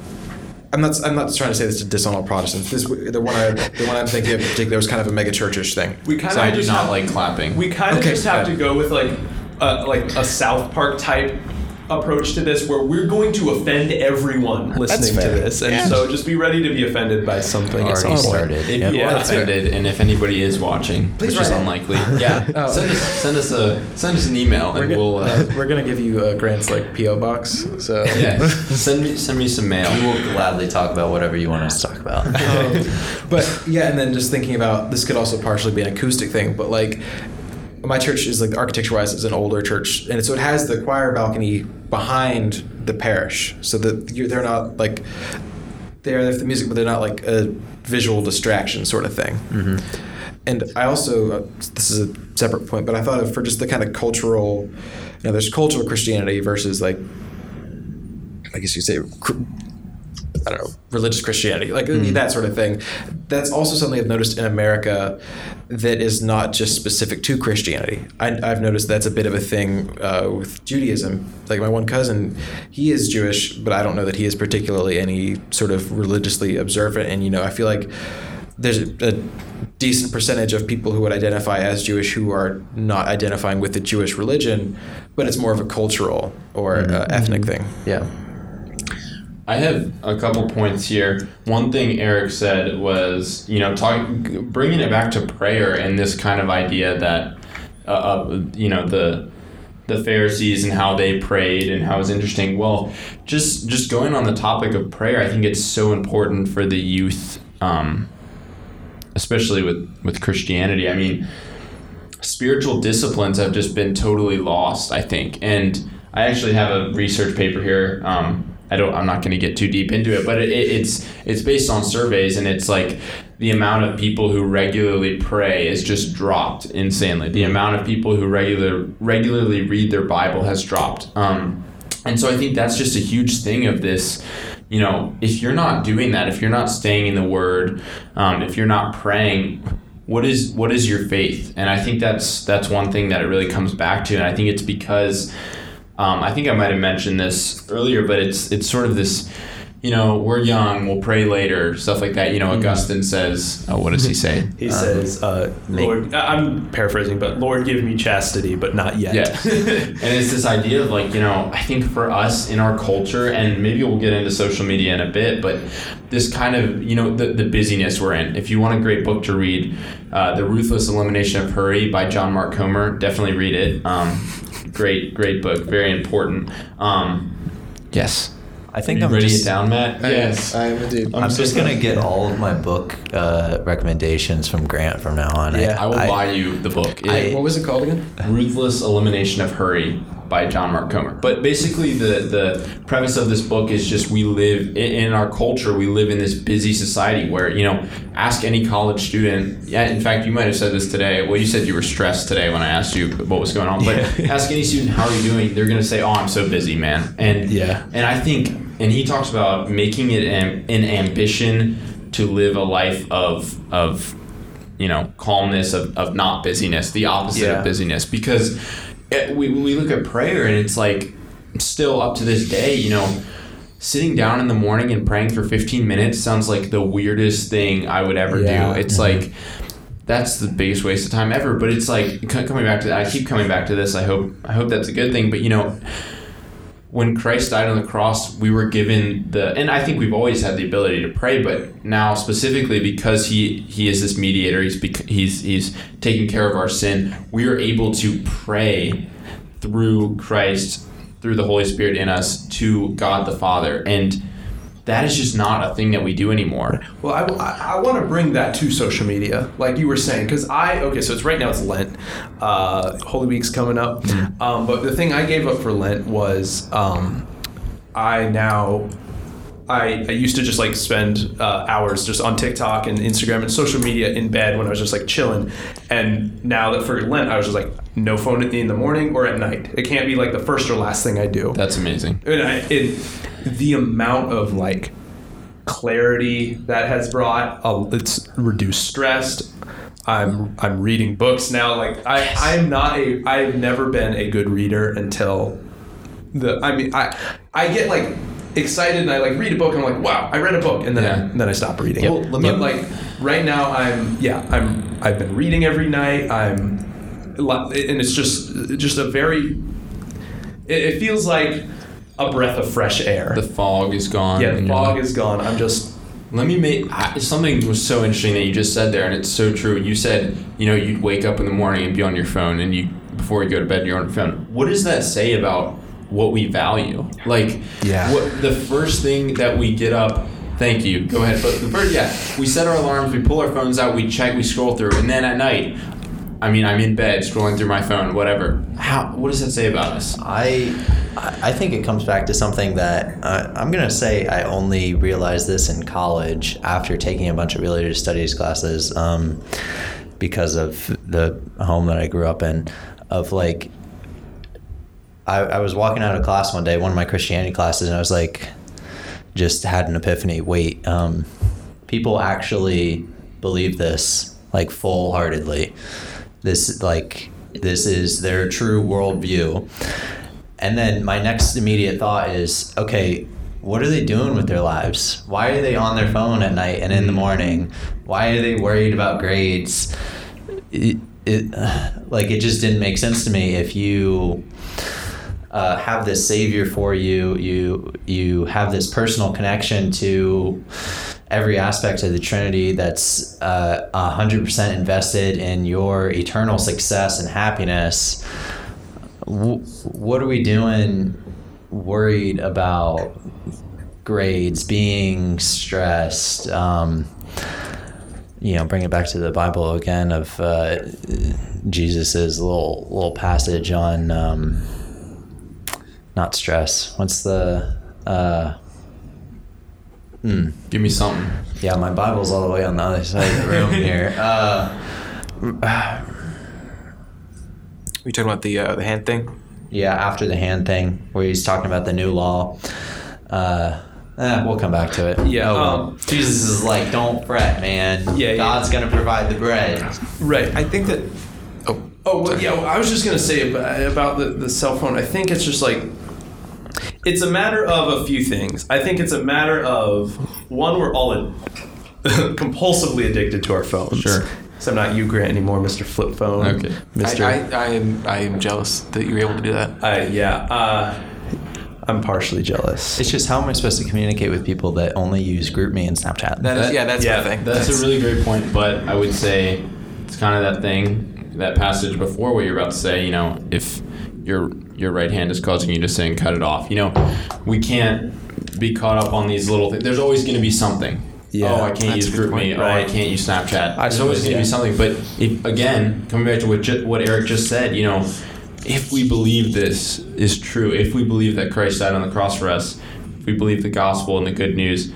S2: I'm not. I'm not trying to say this to diss on all Protestants. This the one I the one I'm thinking of in particular was kind of a mega churchish thing.
S1: we kind
S3: So I
S1: of
S3: do
S1: just
S3: not
S1: have,
S3: like clapping.
S1: We kind of
S2: Okay,
S1: just have
S2: good.
S1: to go with like a, like a South Park type approach to this, where we're going to offend everyone listening to this, and so just be ready to be offended by something. at some
S4: Already
S1: point.
S4: started.
S3: If
S4: Yep.
S3: you
S1: Yeah,
S3: are offended, and if anybody is watching,
S2: Please
S3: which is
S2: write in.
S3: unlikely, yeah,
S2: Oh.
S3: send us send us a send us an email, and
S2: We're,
S3: we'll
S2: gonna,
S3: uh,
S2: we're gonna give you uh, Grant's like PO box. So
S3: yeah, send me send me some mail.
S4: We will gladly talk about whatever you want us to talk about.
S2: Um, but yeah, and then just thinking about this could also partially be an acoustic thing, but like my church is like architecture wise is an older church, and so it has the choir balcony behind the parish, so that they're not like they're there for the music, but they're not like a visual distraction sort of thing. And I also uh, this is a separate point, but I thought of for just the kind of cultural, you know, there's cultural Christianity versus like I guess you say I don't know, religious Christianity, like that sort of thing. That's also something I've noticed in America that is not just specific to Christianity. I, I've noticed that's a bit of a thing uh, with Judaism. Like my one cousin, he is Jewish, but I don't know that he is particularly any sort of religiously observant. And, you know, I feel like there's a decent percentage of people who would identify as Jewish who are not identifying with the Jewish religion, but it's more of a cultural or uh, ethnic thing.
S4: yeah.
S3: I have a couple points here. One thing Eric said was, you know, talking, bringing it back to prayer and this kind of idea that, uh, uh, you know, the the Pharisees and how they prayed and how it was interesting. Well, just just going on the topic of prayer, I think it's so important for the youth, um, especially with with Christianity. I mean, spiritual disciplines have just been totally lost, I think. And I actually have a research paper here. Um, I don't. I'm not going to get too deep into it, but it, it, it's it's based on surveys, and it's like the amount of people who regularly pray is just dropped insanely. The amount of people who regular regularly read their Bible has dropped. Um, and so I think that's just a huge thing of this. You know, if you're not doing that, if you're not staying in the Word, um, if you're not praying, what is what is your faith? And I think that's that's one thing that it really comes back to, and I think it's because um, I think I might have mentioned this earlier, but it's it's sort of this. You know, we're young. We'll pray later. Stuff like that. You know, Augustine says. Oh, what does he say?
S1: He says, uh, "Lord, I'm paraphrasing, but Lord, give me chastity, but not yet."
S3: Yeah. and it's this idea of like, you know, I think for us in our culture, and maybe we'll get into social media in a bit, but this kind of, you know, the, the busyness we're in. If you want a great book to read, uh, The Ruthless Elimination of Hurry by John Mark Comer, definitely read it. Um, great, great book, very important. Um, yes.
S4: I think
S3: you
S4: I'm
S3: ready
S4: just,
S3: it down, Matt? Yes.
S2: I am indeed.
S4: I'm
S3: so
S4: just gonna get all of my book uh, recommendations from Grant from now on.
S2: Yeah.
S3: I will buy you the book. It-
S2: What was it called again?
S3: Ruthless Elimination of Hurry by John Mark Comer. But basically, the, the premise of this book is just we live in, our culture, we live in this busy society where, you know, ask any college student. Yeah, in fact, you might have said this today. Well, you said you were stressed today when I asked you what was going on. But ask any student, how are you doing? They're going to say, oh, I'm so busy, man. And,
S1: Yeah.
S3: and I think, and he talks about making it an, an ambition to live a life of, of you know calmness of, of not busyness the opposite
S1: Yeah.
S3: of busyness because it, we, we look at prayer and it's like still up to this day you know sitting down in the morning and praying for 15 minutes sounds like the weirdest thing i would ever
S1: Yeah.
S3: do it's mm-hmm. like that's the biggest waste of time ever but it's like coming back to i keep coming back to this i hope i hope that's a good thing but you know when Christ died on the cross, we were given the, and I think we've always had the ability to pray, but now specifically because he he is this mediator, he's he's he's taking care of our sin. We are able to pray through Christ, through the Holy Spirit in us, to God the Father, and that is just not a thing that we do anymore.
S1: Well, I, I, I want to bring that to social media, like you were saying, because I okay, so it's right now it's Lent, uh, Holy Week's coming up,
S3: Mm-hmm.
S1: um, but the thing I gave up for Lent was um, I now. I, I used to just like spend uh, hours just on TikTok and Instagram and social media in bed when I was just like chilling. And now that for Lent, I was just like no phone in the morning or at night. It can't be like the first or last thing I do.
S3: That's amazing.
S1: And I, it, the amount of like clarity that has brought, uh, it's reduced stress. I'm I'm reading books now. Like I I'm not a I've never been a good reader until the I mean I I get like excited and I like read a book and I'm like wow I read a book and then I,
S3: Yeah.
S1: then I stop reading.
S3: Well, let me-
S1: but like right now I'm yeah I'm I've been reading every night. I'm and it's just just a very it, it feels like a breath of fresh air.
S3: The fog is gone.
S1: yeah, the fog
S3: like-
S1: is gone. I'm just
S3: Let me make I, something was so interesting that you just said there, and it's so true. You said you know you'd wake up in the morning and be on your phone, and you before you go to bed you're on your phone. What does that say about what we value? Like,
S1: Yeah.
S3: what the first thing that we get up. Thank you. Go ahead. But the first, yeah, we set our alarms, we pull our phones out, we check, we scroll through, and then at night, I mean, I'm in bed scrolling through my phone, whatever. How? What does that say about us?
S4: I I think it comes back to something that uh, I'm gonna say I only realized this in college after taking a bunch of religious studies classes um, because of the home that I grew up in. Of like, I, I was walking out of class one day, one of my Christianity classes, and I was like, just had an epiphany. Wait, um, people actually believe this like full heartedly. This like this is their true worldview. And then my next immediate thought is, okay, what are they doing with their lives? Why are they on their phone at night and in the morning? Why are they worried about grades? It, it, like it just didn't make sense to me. If you uh, have this savior for you, you you have this personal connection to every aspect of the Trinity that's uh, hundred percent invested in your eternal success and happiness. What are we doing? Worried about grades, being stressed. Um, you know, bring it back to the Bible again of uh, Jesus's little little passage on um, not stress. What's the uh, mm,
S3: Give me something.
S4: yeah, my Bible's all the way on the other side of the room here. Uh,
S2: We talking about the uh, the hand thing?
S4: yeah, after the hand thing, where he's talking about the new law. Uh, eh, we'll come back to it.
S1: Yeah,
S4: Oh, well.
S1: um,
S4: Jesus is like, don't fret, man.
S1: Yeah, yeah.
S4: God's gonna provide the bread.
S1: right.
S2: I think that. Oh,
S1: Oh well, yeah. well, I was just gonna say about, about the, the cell phone. I think it's just like it's a matter of a few things. I think it's a matter of one, we're all ad- compulsively addicted to our phones.
S3: Sure.
S1: So I'm not you, Grant, anymore, Mr. Flip Phone.
S3: Okay.
S1: Mr.
S2: I, I, I am I am jealous that you were able to do that.
S1: I- yeah. Uh, I'm partially jealous.
S4: It's just how am I supposed to communicate with people that only use GroupMe and Snapchat?
S2: That is,
S3: That-
S2: yeah, that's
S1: yeah,
S2: the thing.
S3: That's, a really great point, but I would say it's kind of that thing, that passage before what you're about to say. You know, if your your right hand is causing you to sin, cut it off. You know, we can't be caught up on these little things. There's always going to be something.
S1: Yeah,
S3: oh, I can't use GroupMe.
S2: point.
S3: Oh, I can't use Snapchat.
S1: I
S3: There's always going to
S1: yeah.
S3: be something. But if, again, coming back to what ju- what Eric just said, you know, if we believe this is true, if we believe that Christ died on the cross for us, if we believe the gospel and the good news,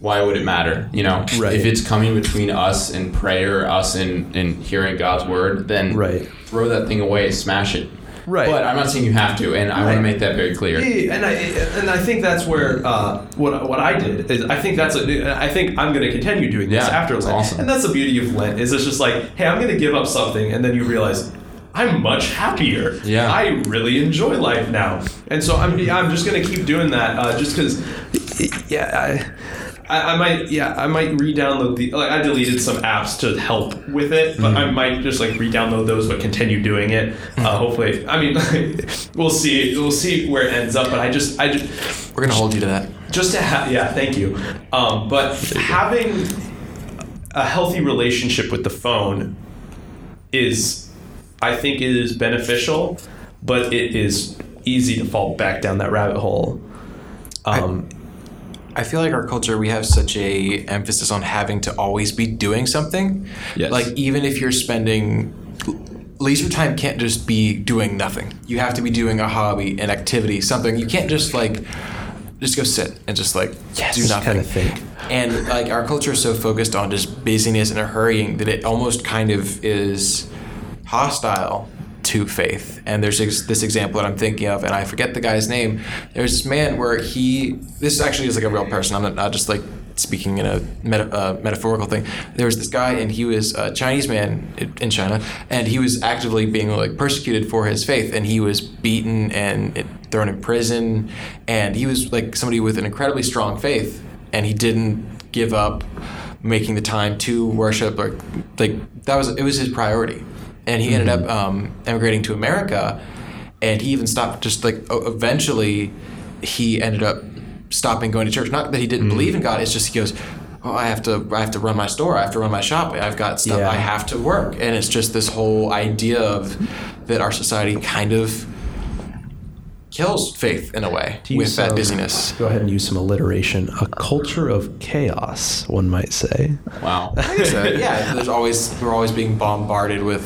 S3: why would it matter? You know,
S1: Right.
S3: if it's coming between us and prayer, us and, and hearing God's word, then
S1: Right.
S3: throw that thing away, smash it.
S1: Right.
S3: But I'm not saying you have to, and I want to make that very clear.
S1: Yeah, and I and I think that's where uh, what what I did is I think that's a, I think I'm going to continue doing this
S3: Yeah,
S1: after Lent,
S3: awesome.
S1: and that's the beauty of Lent is it's just like hey I'm going to give up something and then you realize I'm much happier.
S3: Yeah.
S1: I really enjoy life now, and so I'm I'm just going to keep doing that uh, just because yeah I. I, I might, yeah, I might re-download the. Like, I deleted some apps to help with it, but I might just like re-download those, but continue doing it. Uh, hopefully, I mean, we'll see. We'll see where it ends up. But I just, I just,
S2: We're gonna hold you to that.
S1: just to have yeah thank you um, but having a healthy relationship with the phone is i think it is beneficial but it is easy to fall back down that rabbit hole um,
S2: I feel like our culture we have such a emphasis on having to always be doing something.
S3: Yes.
S2: Like even if you're spending leisure time can't just be doing nothing. You have to be doing a hobby, an activity, something. You can't just like just go sit and just like do nothing
S1: kind of thing.
S2: and like our culture is so focused on just busyness and hurrying that it almost kind of is hostile to faith. And there's this example that I'm thinking of, and I forget the guy's name. There's this man where he, this actually is like a real person. I'm not, not just like speaking in a meta, uh, metaphorical thing. There was this guy, and he was a Chinese man in- in China, and he was actively being like persecuted for his faith, and he was beaten and thrown in prison, and he was like somebody with an incredibly strong faith, and he didn't give up making the time to worship or like that was it was his priority and he ended up um, emigrating to america. And he even stopped just like eventually he ended up stopping going to church. Not that he didn't believe in god it's just he goes oh i have to i have to run my store. I have to run my shop. I've got stuff.
S1: Yeah.
S2: i have to work. And it's just this whole idea of that our society kind of kills faith in a way
S1: To use
S2: with that
S1: some-
S2: busyness.
S1: Go ahead and use some alliteration. A culture of chaos, one might say.
S3: Wow.
S2: Yeah, there's always we're always being bombarded with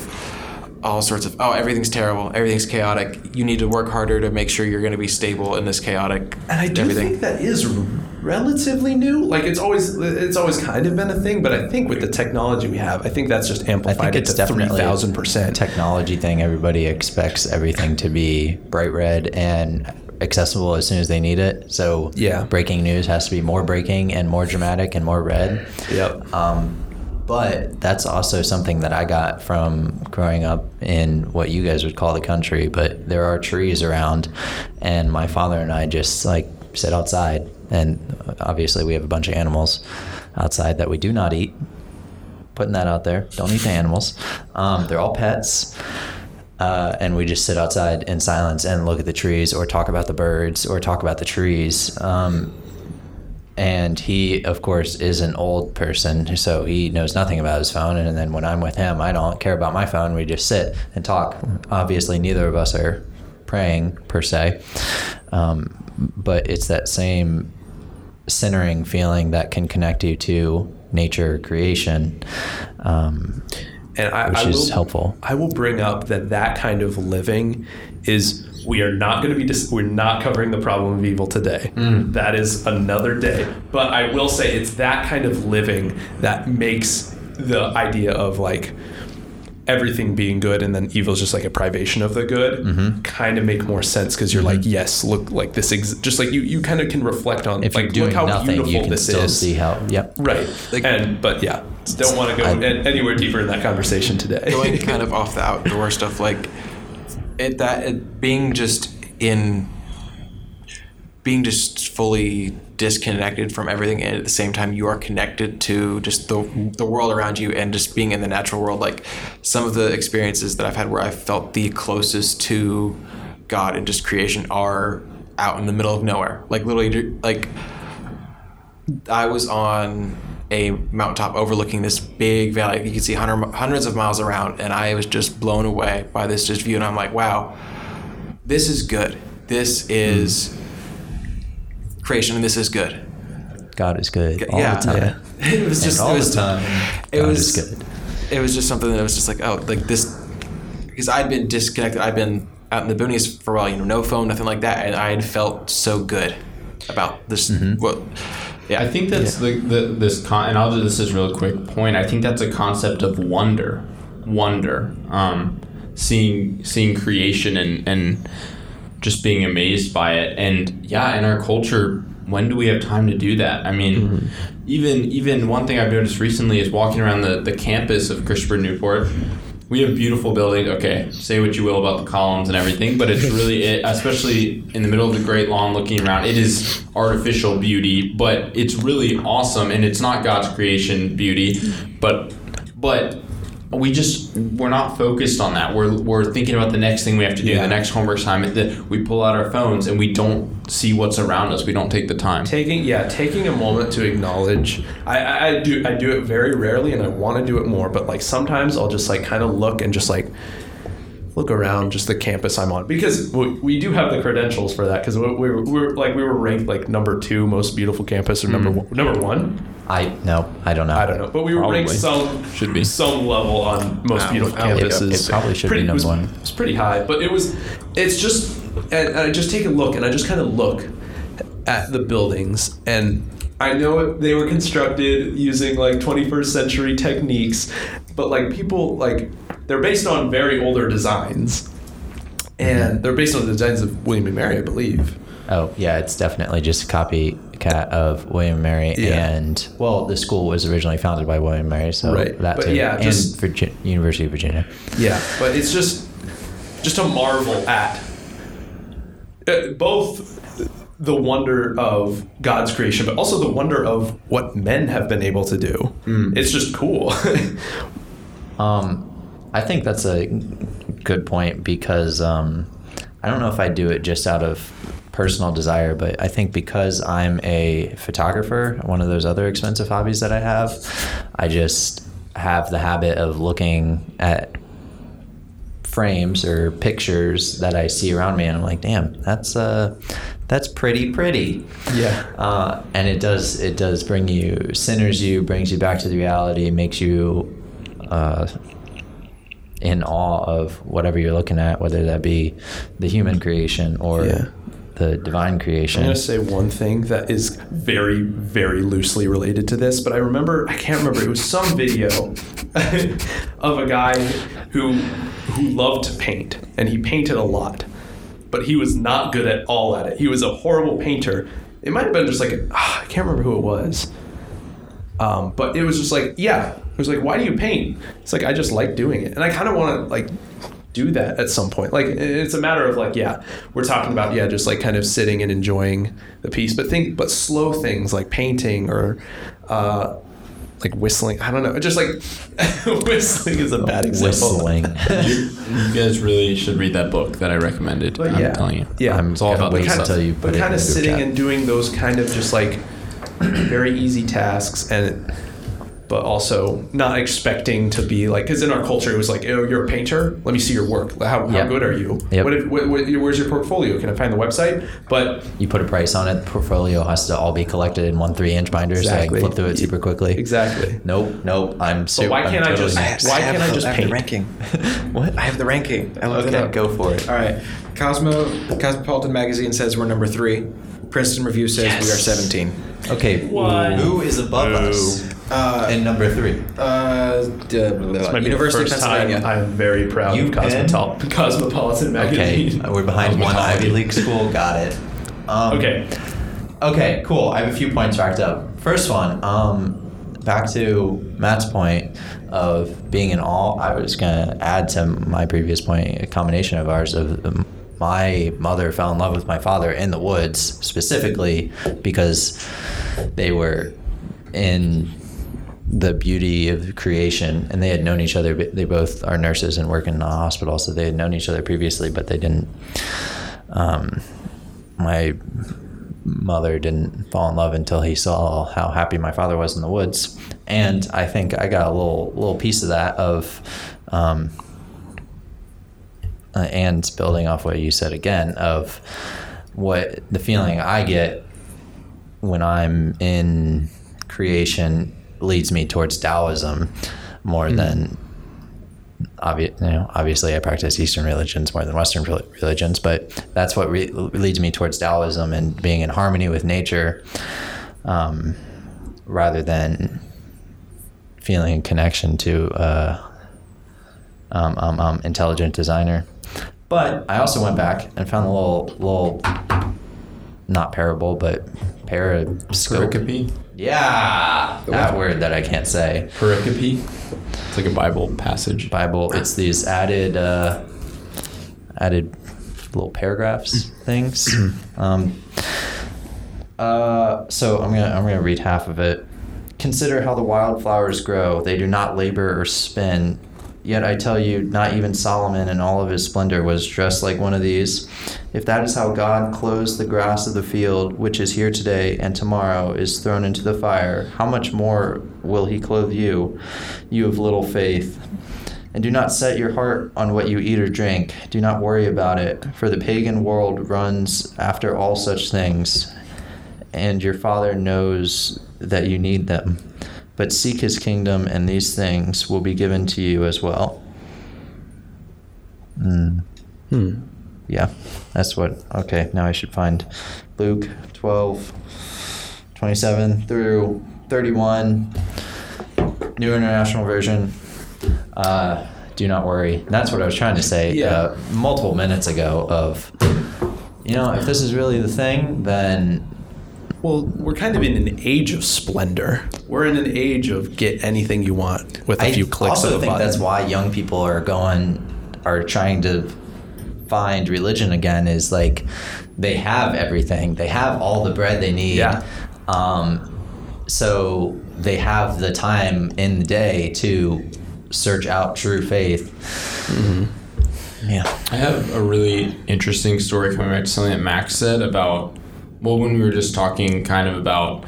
S2: all sorts of oh everything's terrible, everything's chaotic. You need to work harder to make sure you're going to be stable in this chaotic
S1: And I do
S2: everything.
S1: think that is relatively new. Like it's always it's always kind of been a thing, but I think with the technology we have, I think that's just
S4: I
S1: amplified
S4: think
S1: it
S4: it's
S1: to three
S4: definitely
S1: thousand
S4: a
S1: percent.
S4: technology thing. Everybody expects everything to be bright red and accessible as soon as they need it. So
S1: Yeah.
S4: breaking news has to be more breaking and more dramatic and more red.
S1: Yep.
S4: Um, but that's also something that I got from growing up in what you guys would call the country. But there are trees around, and my father and I just like sit outside. And obviously, we have a bunch of animals outside that we do not eat. Putting that out there. Don't eat the animals. Um, they're all pets. Uh, and we just sit outside in silence and look at the trees or talk about the birds or talk about the trees. Um, and he of course is an old person so he knows nothing about his phone. And then when i'm with him i don't care about my phone. We just sit and talk. Obviously neither of us are praying per se. Um, but it's that same centering feeling that can connect you to nature creation um,
S1: and I,
S4: which
S1: I
S4: is
S1: will,
S4: helpful.
S1: I will bring up that that kind of living is we are not going to be dis- we're not covering the problem of evil today. That is another day. But I will say it's that kind of living that makes the idea of like everything being good and then evil is just like a privation of the good
S4: Mm-hmm.
S1: kind of make more sense because you're like yes look like this ex- just like you you kind of can reflect on
S4: if
S1: like
S4: you're doing
S1: look how
S4: nothing
S1: beautiful
S4: you can
S1: this
S4: still
S1: is
S4: see how yep
S1: right
S2: Like-
S1: and but yeah don't want to go
S4: I-
S1: anywhere deeper in that conversation today
S2: going kind of off the outdoor stuff like it that it, being just in being just fully disconnected from everything and at the same time you are connected to just the the world around you and just being in the natural world like some of the experiences that I've had where I felt the closest to God and just creation are out in the middle of nowhere. Like literally like I was on a mountaintop overlooking this big valley. You could see hundred, hundreds of miles around, and I was just blown away by this just view. And I'm like, wow, this is good. This is creation, and this is good.
S4: god is good all
S2: yeah,
S4: the time
S2: it was just
S4: and all
S2: it was
S4: the time
S2: it
S4: god
S2: was
S4: is good
S2: it was just something that was just like oh like this because I'd been disconnected. I'd been out in the boonies for a while. You know, no phone, nothing like that, and I had felt so good about this. Mm-hmm. Well, yeah,
S3: I think that's the, the this con and I'll do this as a real quick point. I think that's a concept of wonder, wonder, um, seeing seeing creation and and just being amazed by it. And yeah, in our culture, when do we have time to do that? I mean, even even one thing I've noticed recently is walking around the the campus of Christopher Newport. We have beautiful buildings. Okay, say what you will about the columns and everything, but it's really, it, especially in the middle of the Great Lawn, looking around, it is artificial beauty, but it's really awesome, and it's not God's creation beauty, but but we just we're not focused on that. We're we're thinking about the next thing we have to do,
S1: Yeah.
S3: the next homework assignment. That we pull out our phones and we don't see what's around us. We don't take the time.
S1: taking yeah taking a moment to acknowledge I, I, do I do it very rarely and I want to do it more but like sometimes I'll just like kind of look and just like look around just the campus I'm on because we, we do have the credentials for that because we, we, were, we were like we were ranked like number two most beautiful campus or number mm. one, number one.
S4: I no, I don't know.
S1: I don't know, but we were ranked some
S3: Should be.
S1: some level on most
S2: Um,
S1: beautiful
S2: I'll it
S1: campuses.
S4: It probably should be
S1: Pretty- it was-
S4: number one.
S1: It was pretty high, but it was. It's just, and, and I just take a look, and I just kind of look at the buildings, and I know they were constructed using like 21st century techniques, but like people like they're based on very older designs, and they're based on the designs of William and Mary, I believe.
S4: Oh yeah, it's definitely just a copycat of William and Mary,
S1: Yeah.
S4: and well, the school was originally founded by William and Mary, so
S1: Right,
S4: that
S1: but
S4: too.
S1: yeah,
S4: and
S1: just-
S4: Virgi- University of Virginia.
S1: Yeah, but it's just just a marvel at uh, both the wonder of God's creation, but also the wonder of what men have been able to do. It's just cool.
S4: Um, I think that's a good point because um, I don't know if I do it just out of personal desire, but I think because I'm a photographer, one of those other expensive hobbies that I have, I just have the habit of looking at frames or pictures that I see around me, and I'm like, damn, that's uh, that's pretty pretty.
S1: yeah.
S4: Uh, and it does it does bring you centers you brings you back to the reality makes you uh, in awe of whatever you're looking at whether that be the human creation or
S1: Yeah.
S4: The divine creation.
S1: I'm going to say one thing that is very, very loosely related to this, but I remember, I can't remember, it was some video of a guy who who loved to paint, and he painted a lot, but he was not good at all at it. He was a horrible painter. It might have been just like, ah, I can't remember who it was. Um, but it was just like, yeah, it was like, why do you paint? It's like, I just like doing it. And I kind of want to like do that at some point. Like it's a matter of like, yeah, we're talking about, yeah, just like kind of sitting and enjoying the piece, but think, but slow things like painting or, uh, like whistling. I don't know. Just like whistling is a bad example.
S4: whistling
S3: You guys really should read that book that I recommended.
S1: But
S3: I'm
S1: yeah,
S3: telling you.
S1: yeah.
S4: I'm
S3: It's all
S4: gonna
S3: about
S4: wait
S3: the
S4: until you
S1: but
S4: put
S1: kind of sitting and doing those kind of just like very easy tasks and but also not expecting to be like because in our culture it was like oh you're a painter let me see your work how, how
S4: Yep.
S1: good are you
S4: Yep.
S1: what if, what, what, where's your portfolio can i find the website but
S4: you put a price on it the portfolio has to all be collected in one three inch binder so I can flip through it super quickly
S1: exactly
S4: nope nope I'm super
S1: why can't I
S4: totally
S1: just-
S4: not.
S1: why can't I just
S2: have
S1: paint?
S2: the ranking?
S4: what
S2: I have the ranking. I looked it up.
S4: go for it
S2: All right. Cosmo Cosmopolitan magazine says we're number three. Princeton Review says we are 17.
S4: okay
S1: What?
S4: who is above
S1: Boo.
S4: us
S2: Uh,
S4: in number three
S2: uh, d-
S1: Might be
S2: University
S1: the
S2: of
S1: first time
S2: Pennsylvania.
S1: i'm very proud
S4: You
S1: of Cosmopol- cosmopolitan
S4: Okay,
S1: magazine
S4: we're behind one Ivy League school. Got it. Um,
S1: okay
S4: Okay, cool. I have a few points racked up. First one, um, back to Matt's point of being in awe. I was gonna add to my previous point, a combination of ours of um, my mother fell in love with my father in the woods specifically because they were in the beauty of creation and they had known each other they both are nurses and work in the hospital so they had known each other previously but they didn't um, my mother didn't fall in love until he saw how happy my father was in the woods. And i think i got a little little piece of that of um, uh, and building off what you said again of what the feeling i get when i'm in creation leads me towards taoism more than obvi- you know, obviously I practice Eastern religions more than Western religions, but that's what re- leads me towards Taoism and being in harmony with nature, um, rather than feeling a connection to uh, um, um, um, intelligent designer. But I also went back and found a little little not parable, but periscope.
S3: Pericope.
S4: Yeah, that word that I can't say.
S3: Pericope. It's like a Bible passage.
S4: Bible. It's these added uh, added little paragraphs things. um, uh, so I'm gonna I'm gonna read half of it. Consider how the wildflowers grow; they do not labor or spin. Yet I tell you, not even Solomon in all of his splendor was dressed like one of these. If that is how God clothes the grass of the field, which is here today and tomorrow is thrown into the fire, how much more will he clothe you, you of little faith? And do not set your heart on what you eat or drink. Do not worry about it, for the pagan world runs after all such things, and your Father knows that you need them. But seek his kingdom, and these things will be given to you as well. Hmm. Yeah, that's what. Okay, now I should find Luke 12, 27 through 31, New International Version. Uh, do not worry. That's what I was trying to say
S1: Yeah.
S4: uh, multiple minutes ago. Of, you know, if this is really the thing, then
S1: Well, we're kind of in an age of splendor. We're in an age of get anything you want with a
S4: I
S1: few clicks
S4: also
S1: of a
S4: think
S1: button.
S4: that's why young people are going, are trying to find religion again. Is like they have everything. They have all the bread they need.
S1: Yeah.
S4: Um, so they have the time in the day to search out true faith.
S1: Mm-hmm.
S4: Yeah.
S3: I have a really interesting story coming back to something that Max said about, well, when we were just talking kind of about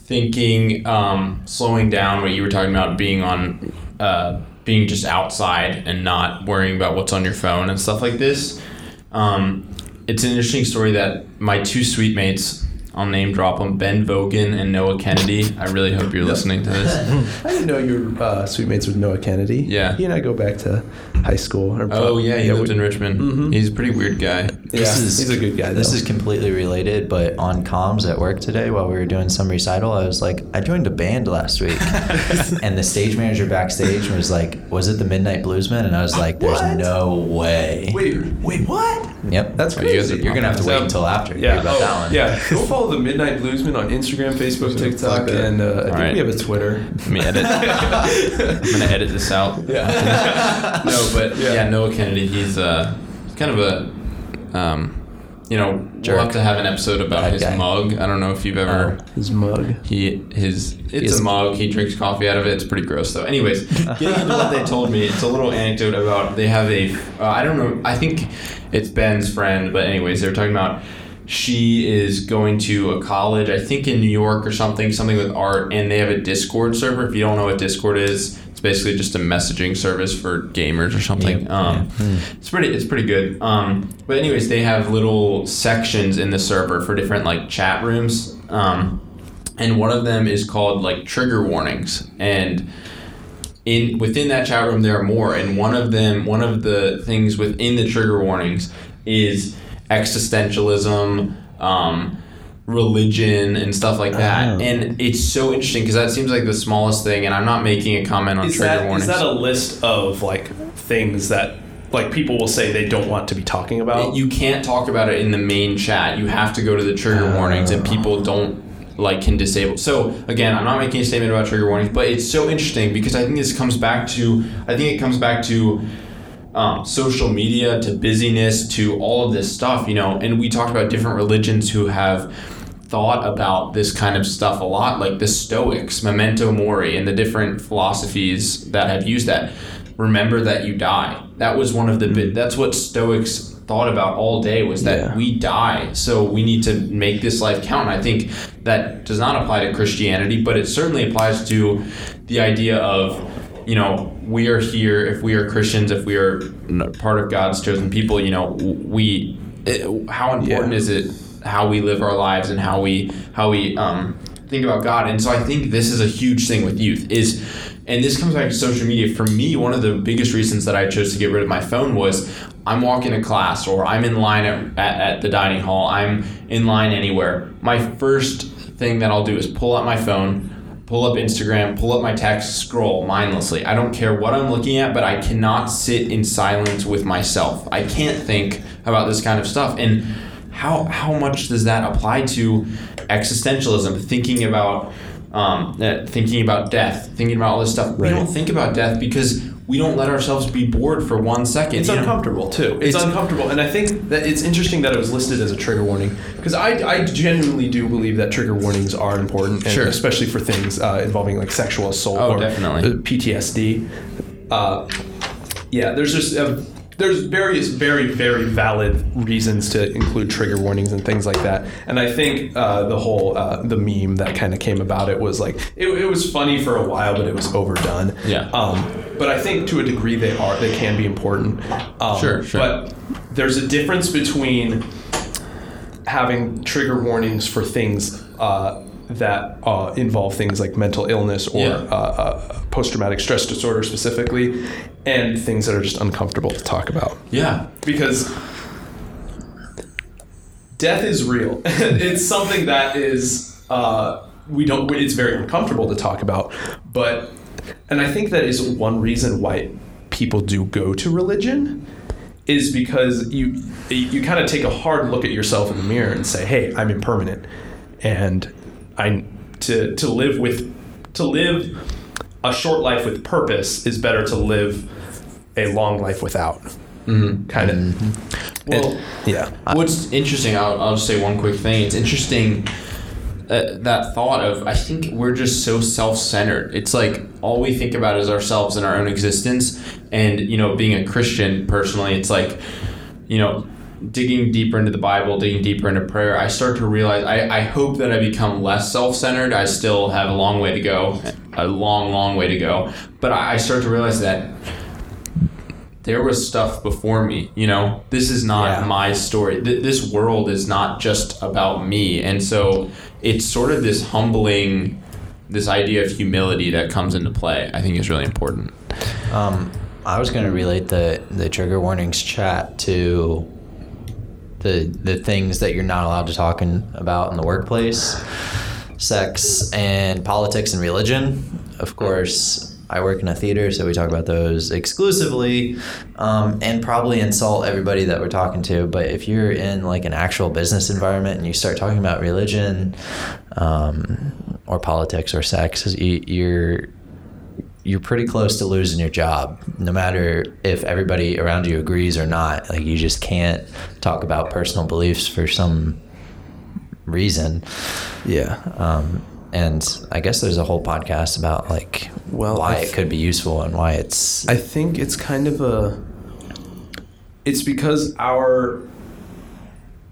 S3: thinking, um, slowing down what you were talking about being on, uh, being just outside and not worrying about what's on your phone and stuff like this. Um, it's an interesting story that my two suite mates, I'll name drop them, Ben Vogan and Noah Kennedy. I really hope you're listening to this.
S1: I didn't know you were uh, sweet mates with Noah Kennedy.
S3: Yeah.
S1: He and I go back to high school. Or
S3: Oh yeah, he lived
S1: we-
S3: in Richmond.
S1: Mhm.
S3: He's a pretty weird guy.
S1: Yeah, he's a good guy.
S4: This
S1: though.
S4: is completely related, but on comms at work today, while we were doing some recital, I was like, I joined a band last week, and the stage manager backstage was like, "Was it the Midnight Bluesmen?" And I was like, "There's
S1: What?
S4: no way."
S1: Wait, wait, what?
S4: Yep,
S1: That's
S3: Oh, you guys
S1: crazy.
S3: are
S4: You're gonna have to wait until after
S1: Yeah,
S4: about
S1: oh,
S4: that one.
S1: yeah. Go follow the Midnight Bluesman on Instagram, Facebook, TikTok, and uh, I think
S3: Alright.
S1: we have a Twitter.
S3: Let me edit. I'm gonna edit this out.
S1: Yeah.
S3: No, but
S1: Yeah.
S3: yeah, Noah Kennedy. He's uh, kind of a, um, you know,
S4: Jerk.
S3: we'll have to have an episode about
S4: Bad
S3: his
S4: guy.
S3: mug. I don't know if you've ever.
S1: His mug.
S3: He his it's
S4: is-
S3: a mug. He drinks coffee out of it. It's pretty gross though. Anyways, getting into what they told me, it's a little anecdote about they have a. Uh, I don't know. I think it's Ben's friend, but anyways, they were talking about. She is going to a college, I think in New York or something, something with art, and they have a Discord server. If you don't know what Discord is, it's basically just a messaging service for gamers or something.
S4: Yep.
S3: Um, It's pretty, it's pretty good. Um, but anyways, they have little sections in the server for different like chat rooms. Um, and one of them is called like trigger warnings and in within that chat room there are more and one of them one of the things within the trigger warnings is existentialism um, religion and stuff like that
S4: Oh.
S3: and it's so interesting because that seems like the smallest thing and i'm not making a comment on
S1: Is
S3: trigger
S1: that, is
S3: warnings Is
S1: that a list of like things that like people will say they don't want to be talking about?
S3: you can't talk about it in the main chat. You have to go to the trigger warnings, and people don't like can disable. So again, I'm not making a statement about trigger warnings, but it's so interesting because I think this comes back to I think it comes back to um, social media, to busyness, to all of this stuff. You know, and we talked about different religions who have thought about this kind of stuff a lot, like the Stoics, memento mori, and the different philosophies that have used that. Remember that you die. That was one of the bit. That's what Stoics thought about all day was that
S1: Yeah.
S3: we die, so we need to make this life count. And I think that does not apply to Christianity, but it certainly applies to the idea of you know, we are here if we are Christians, if we are part of God's chosen people, you know, we it, how important
S1: Yeah.
S3: is it how we live our lives and how we how we um, think about God. And so I think this is a huge thing with youth is and this comes back to social media. For me, one of the biggest reasons that I chose to get rid of my phone was I'm walking to class or I'm in line at, at, at the dining hall. I'm in line anywhere. My first thing that I'll do is pull out my phone, pull up Instagram, pull up my text, scroll mindlessly. I don't care what I'm looking at, but I cannot sit in silence with myself. I can't think about this kind of stuff. And how how much does that apply to existentialism? Thinking about um, uh, thinking about death, thinking about all this stuff. We don't think about death because we don't let ourselves be bored for one second.
S1: It's
S3: you know?
S1: uncomfortable too. It's,
S3: It's-
S1: uncomfortable, and I think that it's interesting that it was listed as a trigger warning because I, I genuinely do believe that trigger warnings are important, and
S3: Sure.
S1: especially for things uh, involving like sexual assault
S3: Oh,
S1: or
S3: definitely.
S1: uh, PTSD. Uh, yeah, there's just uh, there's various very very valid reasons to include trigger warnings and things like that. And I think uh, the whole uh, the meme that kind of came about it was like it, it was funny for a while, but it was overdone.
S3: Yeah.
S1: Um, but I think to a degree they are they can be important. Um,
S3: Sure, sure.
S1: But there's a difference between having trigger warnings for things uh, that uh, involve things like mental illness or
S3: Yeah.
S1: uh, uh, post-traumatic stress disorder specifically, and things that are just uncomfortable to talk about
S3: Yeah.
S1: because death is real. it's something that is uh, we don't. It's very uncomfortable to talk about, but and I think that is one reason why people do go to religion is because you you kind of take a hard look at yourself in the mirror and say, "Hey, I'm impermanent, and I to to live with to live a short life with purpose is better to live a long life without." Mm-hmm. Kind of. Mm-hmm.
S3: Well,
S1: Yeah.
S3: What's interesting, I'll, I'll just say one quick thing. It's interesting uh, that thought of, I think we're just so self centered. It's like all we think about is ourselves and our own existence. And, you know, being a Christian personally, it's like, you know, digging deeper into the Bible, digging deeper into prayer, I start to realize I, I hope that I become less self centered. I still have a long way to go, a long, long way to go. But I, I start to realize that there was stuff before me you know this is not
S2: Yeah.
S3: my story Th- this world is not just about me and so it's sort of this humbling this idea of humility that comes into play i think is really important
S4: Um, I was going to relate the the trigger warnings chat to the the things that you're not allowed to talk in, about in the workplace, sex and politics and religion. Of course, I work in a theater, so we talk about those exclusively, um, and probably insult everybody that we're talking to. But if you're in like an actual business environment and you start talking about religion, um, or politics or sex, you, you're you're pretty close to losing your job no matter if everybody around you agrees or not like you just can't talk about personal beliefs for some reason
S1: Yeah.
S4: um, and i guess there's a whole podcast about like
S1: Well,
S4: why
S1: I
S4: it could be useful and why it's
S1: I think it's kind of a. It's because our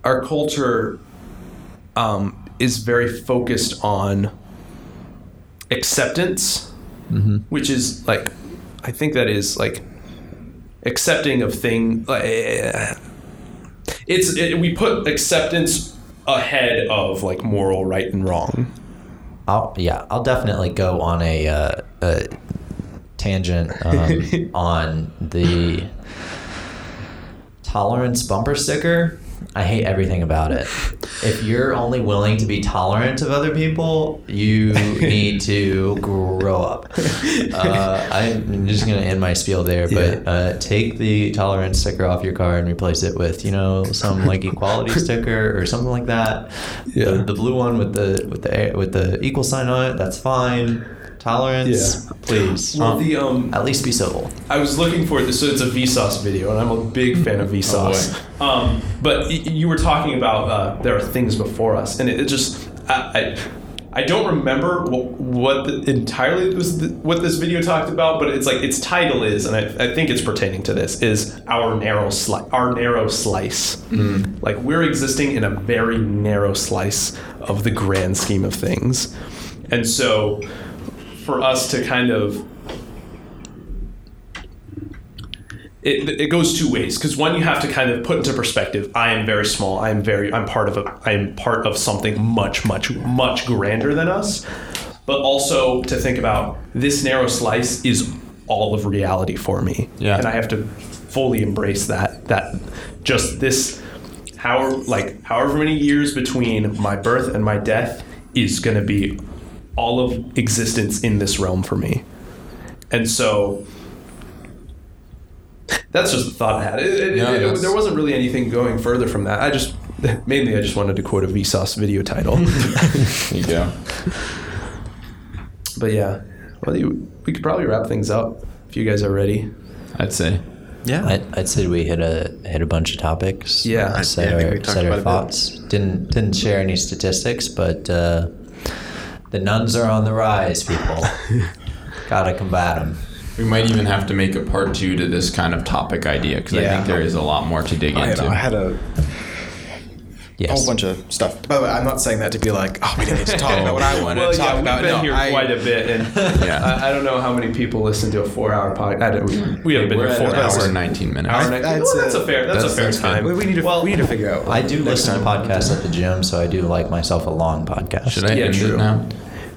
S1: our culture um, is very focused on acceptance, which is like, I think that is like accepting of thing. Like, it's it, we put acceptance ahead of like moral right and wrong.
S4: I'll, yeah i'll definitely go on a, uh, a tangent um, on the tolerance bumper sticker i hate everything about it if you're only willing to be tolerant of other people you need to grow up uh, i'm just going to end my spiel there but
S1: Yeah.
S4: uh, take the tolerance sticker off your car and replace it with you know some like equality sticker or something like that
S1: Yeah.
S4: the, the blue one with the with the with the equal sign on it that's fine tolerance
S1: Yeah.
S4: please
S1: Well, the um,
S4: at least be civil
S1: I was looking for this. So it's a Vsauce video, and I'm a big fan of Vsauce. um, but y- you were talking about uh, there are things before us, and it, it just I, I I don't remember what, what the, entirely was the, what this video talked about, but it's like its title is, and I, I think it's pertaining to this is our narrow slice. Our narrow slice. Like we're existing in a very narrow slice of the grand scheme of things, and so for us to kind of it, it goes two ways. Because one you have to kind of put into perspective i am very small. I am very i'm part of a i am part of something much much much grander than us. But also to think about this narrow slice is all of reality for me.
S3: Yeah.
S1: and i have to fully embrace that that just this how like however many years between my birth and my death is going to be all of existence in this realm for me and so that's just the thought I had. It, it,
S3: Yeah,
S1: it-
S3: that's-
S1: there wasn't really anything going further from that. I just mainly I just wanted to quote a Vsauce video title.
S3: there you go
S1: but yeah, well, you, we could probably wrap things up if you guys are ready.
S3: i'd say
S2: Yeah.
S4: I'd, I'd say we hit a hit a bunch of topics.
S1: Yeah. I-
S4: said
S2: yeah, I think
S4: our,
S2: we talked
S4: said our
S2: quite a bit.
S4: thoughts. Didn't didn't share any statistics, but uh, the nuns are on the rise. People, gotta combat them.
S3: we might even have to make a part two to this kind of topic idea because i think there is a lot more to dig
S2: I,
S3: into
S2: I had a a
S4: Yes.
S2: whole bunch of stuff. By the way, I'm not saying that to be like, oh, we didn't get to talk about what I oh. wanted
S1: well,
S2: to talk
S1: yeah,
S2: about.
S1: we've been
S2: No,
S1: here
S2: I-
S1: quite a bit, and
S3: Yeah.
S1: I, I don't know how many people listen to a four-hour podcast. We, we haven't been
S3: We're
S1: here
S3: at
S1: four
S3: an hour
S1: hours.
S3: and 19 minutes.
S1: Hour and a-
S2: I'd
S1: well,
S2: say
S1: that's a fair. That's,
S3: that's-
S1: a fair
S3: that's
S1: time.
S2: We, we need to
S1: Well,
S2: we need to figure out.
S4: I do listen to podcasts at the gym, so I do like myself a long podcast.
S3: Should I
S1: Yeah,
S3: end
S1: true.
S3: it now?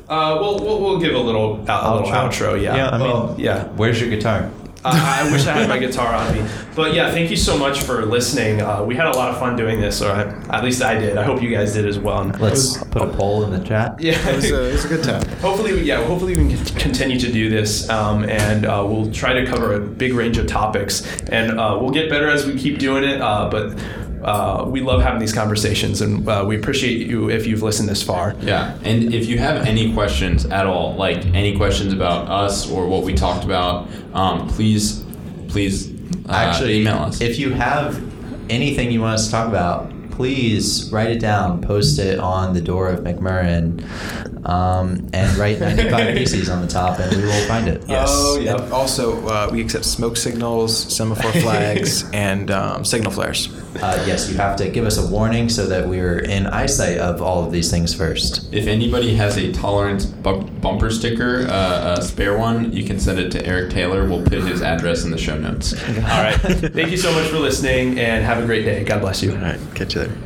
S1: Uh, we'll, we'll we'll give a little a little outro. Yeah.
S4: Yeah, I mean,
S1: Well, yeah.
S4: Where's your guitar?
S1: Uh, I wish I had my guitar on me. But yeah, thank you so much for listening. Uh, we had a lot of fun doing this, or I, at least I did. I hope you guys did as well. And
S4: Let's put a poll in the chat.
S1: yeah.
S2: It was, a, it was a good time.
S1: hopefully, we, yeah, hopefully we can continue to do this, um, and uh, we'll try to cover a big range of topics, and uh, we'll get better as we keep doing it. Uh, but uh, we love having these conversations, and uh, we appreciate you if you've listened this far.
S3: Yeah, and if you have any questions at all, like any questions about us or what we talked about, um, please, please uh,
S4: Actually,
S3: email us.
S4: if you have anything you want us to talk about, please write it down, post it on the door of McMurran, um, and write 95 pieces on the top, and we will find it.
S2: Yes.
S1: Oh, yep.
S2: And also, uh, we accept smoke signals, semaphore flags, and um, signal flares.
S4: Uh, yes, you have to give us a warning so that we're in eyesight of all of these things first.
S3: if anybody has a tolerance bu- bumper sticker, uh, a spare one, you can send it to Eric Taylor. We'll put his address in the show notes.
S1: All right. Thank you so much for listening, and have a great day. God bless you.
S2: All right, catch you there.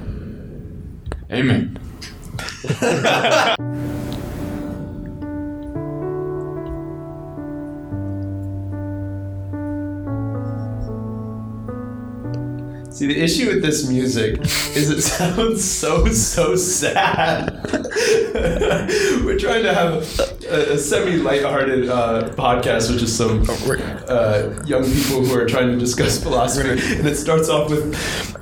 S3: Amen.
S1: See, the issue with this music is it sounds so, so sad. We're trying to have a, a semi lighthearted uh, podcast with just some uh, young people who are trying to discuss philosophy. And it starts off with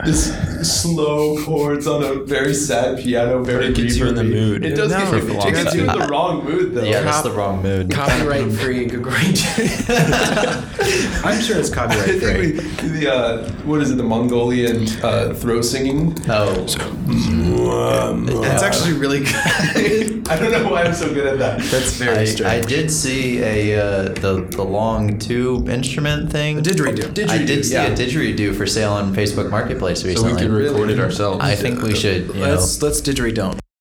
S1: this slow chords on a very sad piano, very
S3: But it gets you in the mood
S1: It does
S2: No,
S1: get you,
S3: for
S1: it gets you in the wrong mood, though.
S4: Yeah, that's the wrong mood.
S2: Copyright free. Great. I'm sure it's
S1: I
S2: copyright
S1: think
S2: free.
S1: we, the, uh, what is it, the Mongolian uh, throat singing?
S4: Oh,
S2: It's actually really good.
S1: I don't know why I'm so good at that.
S2: That's very
S4: I,
S2: strange.
S4: I did see a uh, the the long tube instrument thing.
S2: A didgeridoo.
S4: I did see
S1: yeah.
S4: a didgeridoo for sale on Facebook Marketplace recently.
S3: So we
S4: recently.
S3: can record it ourselves.
S4: I think we should. You
S2: let's let's didgeridoo.